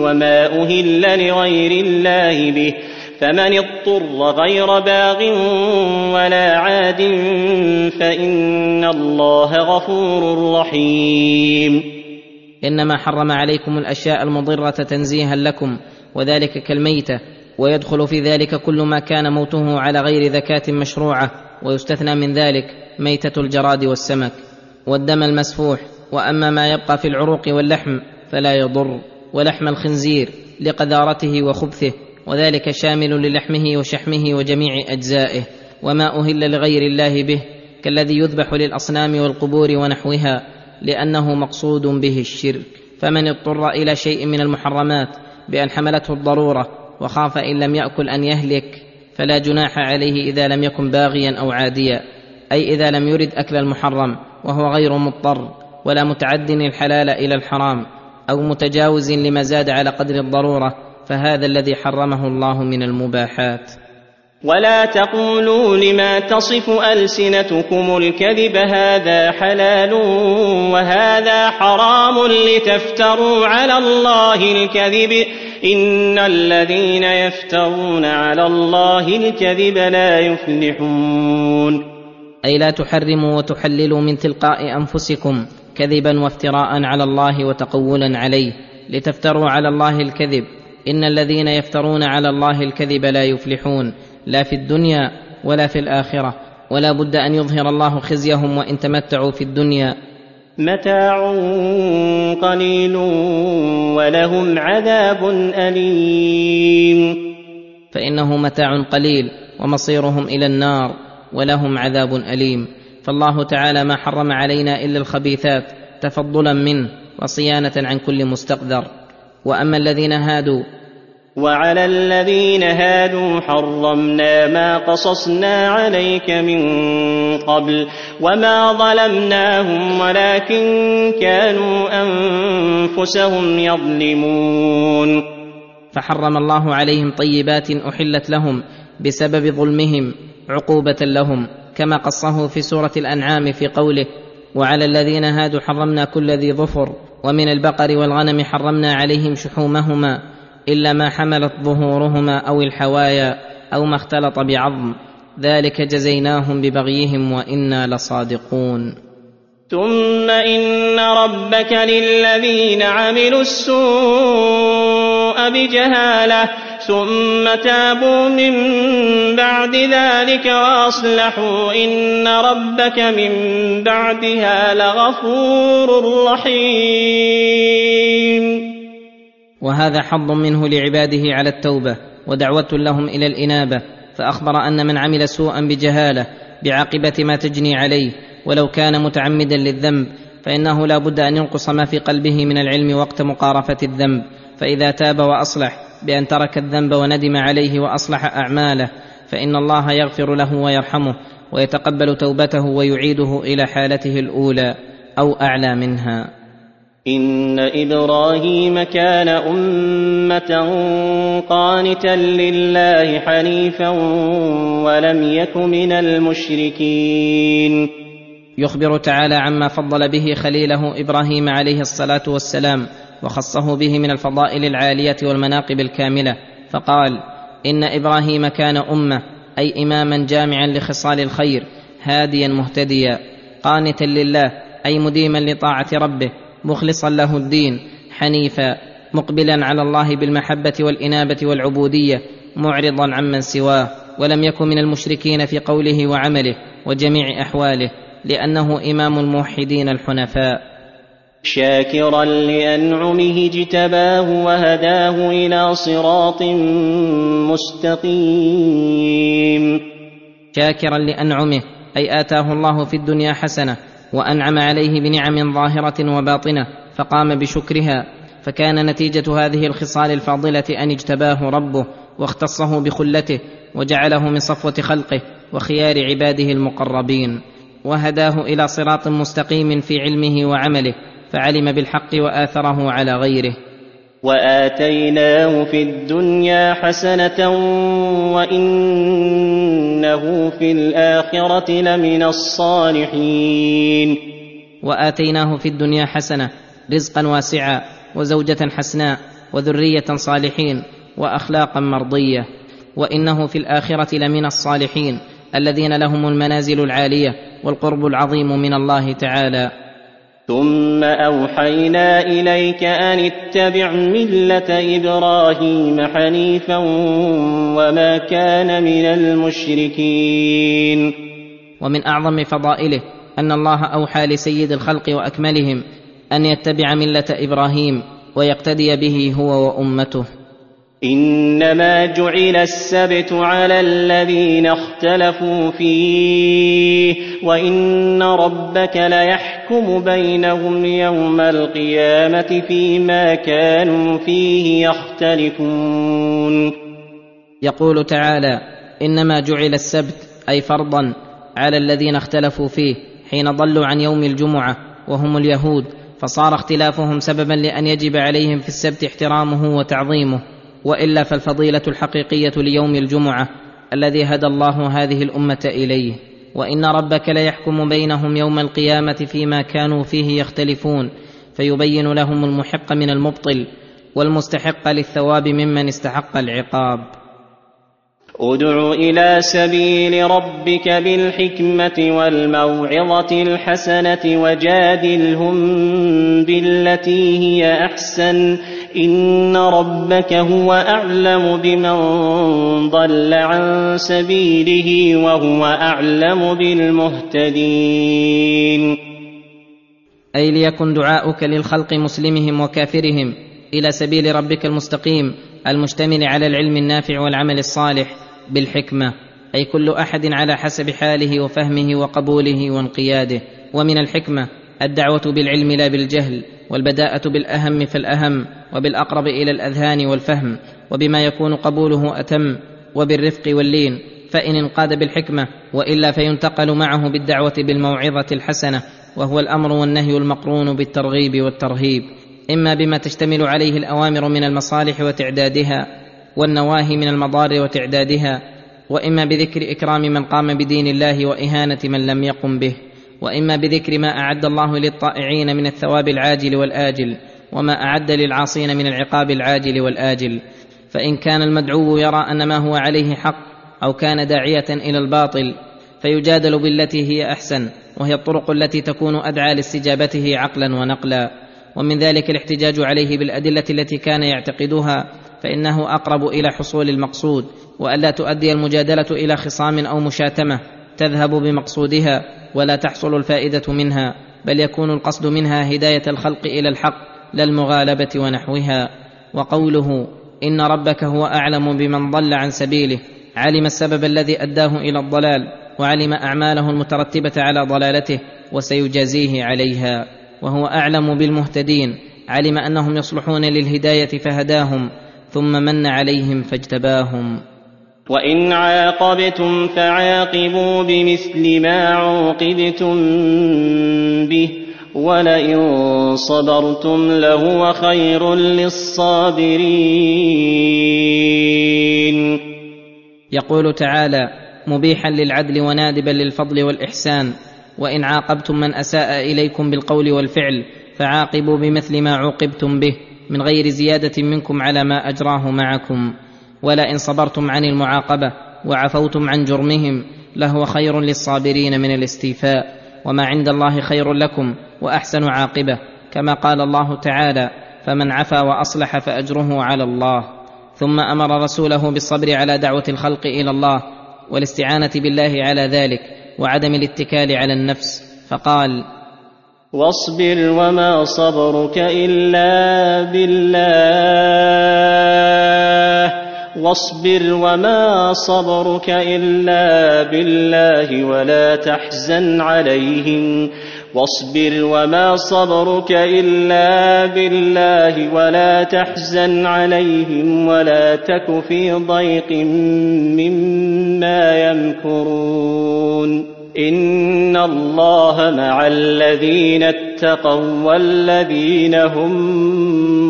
وما أهل لغير الله به فمن اضطر غير باغ ولا عاد فإن الله غفور رحيم. إنما حرم عليكم الأشياء المضرة تنزيها لكم وذلك كالميتة ويدخل في ذلك كل ما كان موته على غير ذكاه مشروعة ويستثنى من ذلك ميتة الجراد والسمك والدم المسفوح. وأما ما يبقى في العروق واللحم فلا يضر ولحم الخنزير لقذارته وخبثه وذلك شامل للحمه وشحمه وجميع أجزائه. وما أهل لغير الله به كالذي يذبح للأصنام والقبور ونحوها لأنه مقصود به الشرك. فمن اضطر إلى شيء من المحرمات بأن حملته الضرورة وخاف إن لم يأكل أن يهلك فلا جناح عليه إذا لم يكن باغيا أو عاديا أي إذا لم يرد أكل المحرم وهو غير مضطر ولا متعد الحلال إلى الحرام أو متجاوز لما زاد على قدر الضرورة فهذا الذي حرمه الله من المباحات. ولا تقولوا لما تصف ألسنتكم الكذب هذا حلال وهذا حرام لتفتروا على الله الكذب إن الذين يفترون على الله الكذب لا يفلحون. أي لا تحرموا وتحللوا من تلقاء أنفسكم كذبا وافتراء على الله وتقولا عليه لتفتروا على الله الكذب. إن الذين يفترون على الله الكذب لا يفلحون. لا في الدنيا ولا في الآخرة ولا بد أن يظهر الله خزيهم وإن تمتعوا في الدنيا. متاع قليل ولهم عذاب أليم. فإنه متاع قليل ومصيرهم إلى النار ولهم عذاب أليم. فالله تعالى ما حرم علينا إلا الخبيثات تفضلا منه وصيانة عن كل مستقذر وأما الذين هادوا وعلى الذين هادوا حرمنا ما قصصنا عليك من قبل وما ظلمناهم ولكن كانوا أنفسهم يظلمون. فحرم الله عليهم طيبات أحلت لهم بسبب ظلمهم عقوبة لهم كما قصه في سورة الأنعام في قوله وعلى الذين هادوا حرمنا كل ذي ظفر ومن البقر والغنم حرمنا عليهم شحومهما إلا ما حملت ظهورهما أو الحوايا أو ما اختلط بعظم. ذلك جزيناهم ببغيهم وإنا لصادقون. ثم إن ربك للذين عملوا السوء بجهالة ثم تابوا من بعد ذلك وأصلحوا. إن ربك من بعدها لغفور رحيم. وهذا حظ منه لعباده على التوبة ودعوة لهم إلى الإنابة فأخبر أن من عمل سوءا بجهالة بعاقبة ما تجني عليه ولو كان متعمدا للذنب فإنه لا بد أن ينقص ما في قلبه من العلم وقت مقارفة الذنب فإذا تاب وأصلح بأن ترك الذنب وندم عليه وأصلح أعماله فإن الله يغفر له ويرحمه ويتقبل توبته ويعيده إلى حالته الأولى أو أعلى منها. إن إبراهيم كان أمة قانتا لله حنيفا ولم يك من المشركين. يخبر تعالى عما فضل به خليله إبراهيم عليه الصلاه والسلام وخصه به من الفضائل العاليه والمناقب الكامله. فقال ان إبراهيم كان امه أي اماما جامعا لخصال الخير هاديا مهتديا قانتا لله أي مديما لطاعه ربه. مخلصا له الدين حنيفا مقبلا على الله بالمحبة والإنابة والعبودية معرضا عمن سواه ولم يكن من المشركين في قوله وعمله وجميع أحواله لأنه إمام الموحدين الحنفاء. شاكرا لأنعمه اجتباه وهداه إلى صراط مستقيم. شاكرا لأنعمه أي آتاه الله في الدنيا حسنة وأنعم عليه بنعم ظاهرة وباطنة فقام بشكرها فكان نتيجة هذه الخصال الفاضلة أن اجتباه ربه واختصه بخلته وجعله من صفوة خلقه وخيار عباده المقربين. وهداه إلى صراط مستقيم في علمه وعمله فعلم بالحق وآثره على غيره. وآتيناه في الدنيا حسنة وإنه في الآخرة لمن الصالحين واتيناه في الدنيا حسنه رزقا واسعا وزوجه حسناء وذريه صالحين واخلاقا مرضيه وانه في الاخره لمن الصالحين الذين لهم المنازل العاليه والقرب العظيم من الله تعالى ثم أوحينا إليك أن اتبع ملة إبراهيم حنيفا وما كان من المشركين. ومن أعظم فضائله أن الله أوحى لسيد الخلق وأكملهم أن يتبع ملة إبراهيم ويقتدي به هو وأمته. إنما جعل السبت على الذين اختلفوا فيه وإن ربك ليحكم بينهم يوم القيامة فيما كانوا فيه يختلفون. يقول تعالى إنما جعل السبت أي فرضا على الذين اختلفوا فيه حين ضلوا عن يوم الجمعة وهم اليهود فصار اختلافهم سببا لأن يجب عليهم في السبت احترامه وتعظيمه. وإلا فالفضيلة الحقيقية ليوم الجمعة الذي هدى الله هذه الأمة إليه. وإن ربك ليحكم بينهم يوم القيامة فيما كانوا فيه يختلفون فيبين لهم المحق من المبطل والمستحق للثواب ممن استحق العقاب. ادع إلى سبيل ربك بالحكمة والموعظة الحسنة وجادلهم بالتي هي أحسن. إن ربك هو أعلم بمن ضل عن سبيله وهو أعلم بالمهتدين. أي ليكن دعاؤك للخلق مسلمهم وكافرهم إلى سبيل ربك المستقيم. المشتمل على العلم النافع والعمل الصالح بالحكمة أي كل أحد على حسب حاله وفهمه وقبوله وانقياده. ومن الحكمة الدعوة بالعلم لا بالجهل والبداءة بالأهم فالأهم وبالأقرب إلى الأذهان والفهم وبما يكون قبوله أتم وبالرفق واللين. فإن انقاد بالحكمة وإلا فينتقل معه بالدعوة بالموعظة الحسنة وهو الأمر والنهي المقرون بالترغيب والترهيب. إما بما تشتمل عليه الأوامر من المصالح وتعدادها والنواهي من المضار وتعدادها وإما بذكر إكرام من قام بدين الله وإهانة من لم يقم به وإما بذكر ما أعد الله للطائعين من الثواب العاجل والآجل وما أعد للعاصين من العقاب العاجل والآجل. فإن كان المدعو يرى أن ما هو عليه حق أو كان داعية إلى الباطل فيجادل بالتي هي أحسن وهي الطرق التي تكون أدعى لاستجابته عقلا ونقلا. ومن ذلك الاحتجاج عليه بالأدلة التي كان يعتقدها فإنه أقرب إلى حصول المقصود وألا تؤدي المجادلة إلى خصام أو مشاتمة تذهب بمقصودها ولا تحصل الفائدة منها بل يكون القصد منها هداية الخلق إلى الحق لا المغالبة ونحوها. وقوله إن ربك هو أعلم بمن ضل عن سبيله علم السبب الذي أداه إلى الضلال وعلم أعماله المترتبة على ضلالته وسيجازيه عليها. وهو أعلم بالمهتدين. علم أنهم يصلحون للهداية فهداهم ثم من عليهم فاجتباهم. وإن عاقبتم فعاقبوا بمثل ما عوقبتم به ولئن صبرتم لهو خير للصابرين. يقول تعالى مبيحا للعدل ونادبا للفضل والإحسان. وإن عاقبتم من أساء إليكم بالقول والفعل فعاقبوا بمثل ما عوقبتم به من غير زيادة منكم على ما أجراه معكم. ولئن صبرتم عن المعاقبة وعفوتم عن جرمهم لهو خير للصابرين من الاستيفاء. وما عند الله خير لكم وأحسن عاقبة. كما قال الله تعالى فمن عفا وأصلح فأجره على الله ثم أمر رسوله بالصبر على دعوة الخلق إلى الله والاستعانة بالله على ذلك. وعدم الاتكال على النفس فقال واصبر وما صبرك إلا بالله واصبر وما صبرك إلا بالله ولا تحزن عليهم. واصبر وما صبرك إلا بالله ولا تحزن عليهم ولا تك في ضيق مما يمكرون. إن الله مع الذين اتقوا والذين هم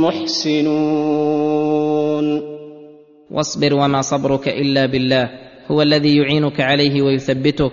محسنون. واصبر وما صبرك إلا بالله هو الذي يعينك عليه ويثبتك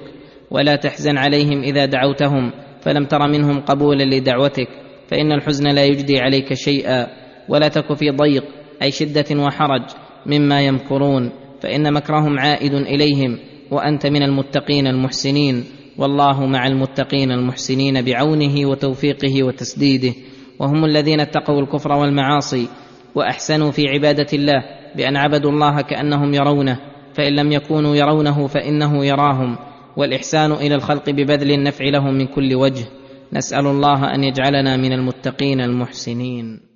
ولا تحزن عليهم إذا دعوتهم. فلم تر منهم قبولا لدعوتك فإن الحزن لا يجدي عليك شيئا ولا تك في ضيق أي شدة وحرج مما يمكرون فإن مكرهم عائد إليهم وأنت من المتقين المحسنين والله مع المتقين المحسنين بعونه وتوفيقه وتسديده وهم الذين اتقوا الكفر والمعاصي وأحسنوا في عبادة الله بأن عبدوا الله كأنهم يرونه فإن لم يكونوا يرونه فإنه يراهم والإحسان إلى الخلق ببذل النفع لهم من كل وجه. نسأل الله أن يجعلنا من المتقين المحسنين.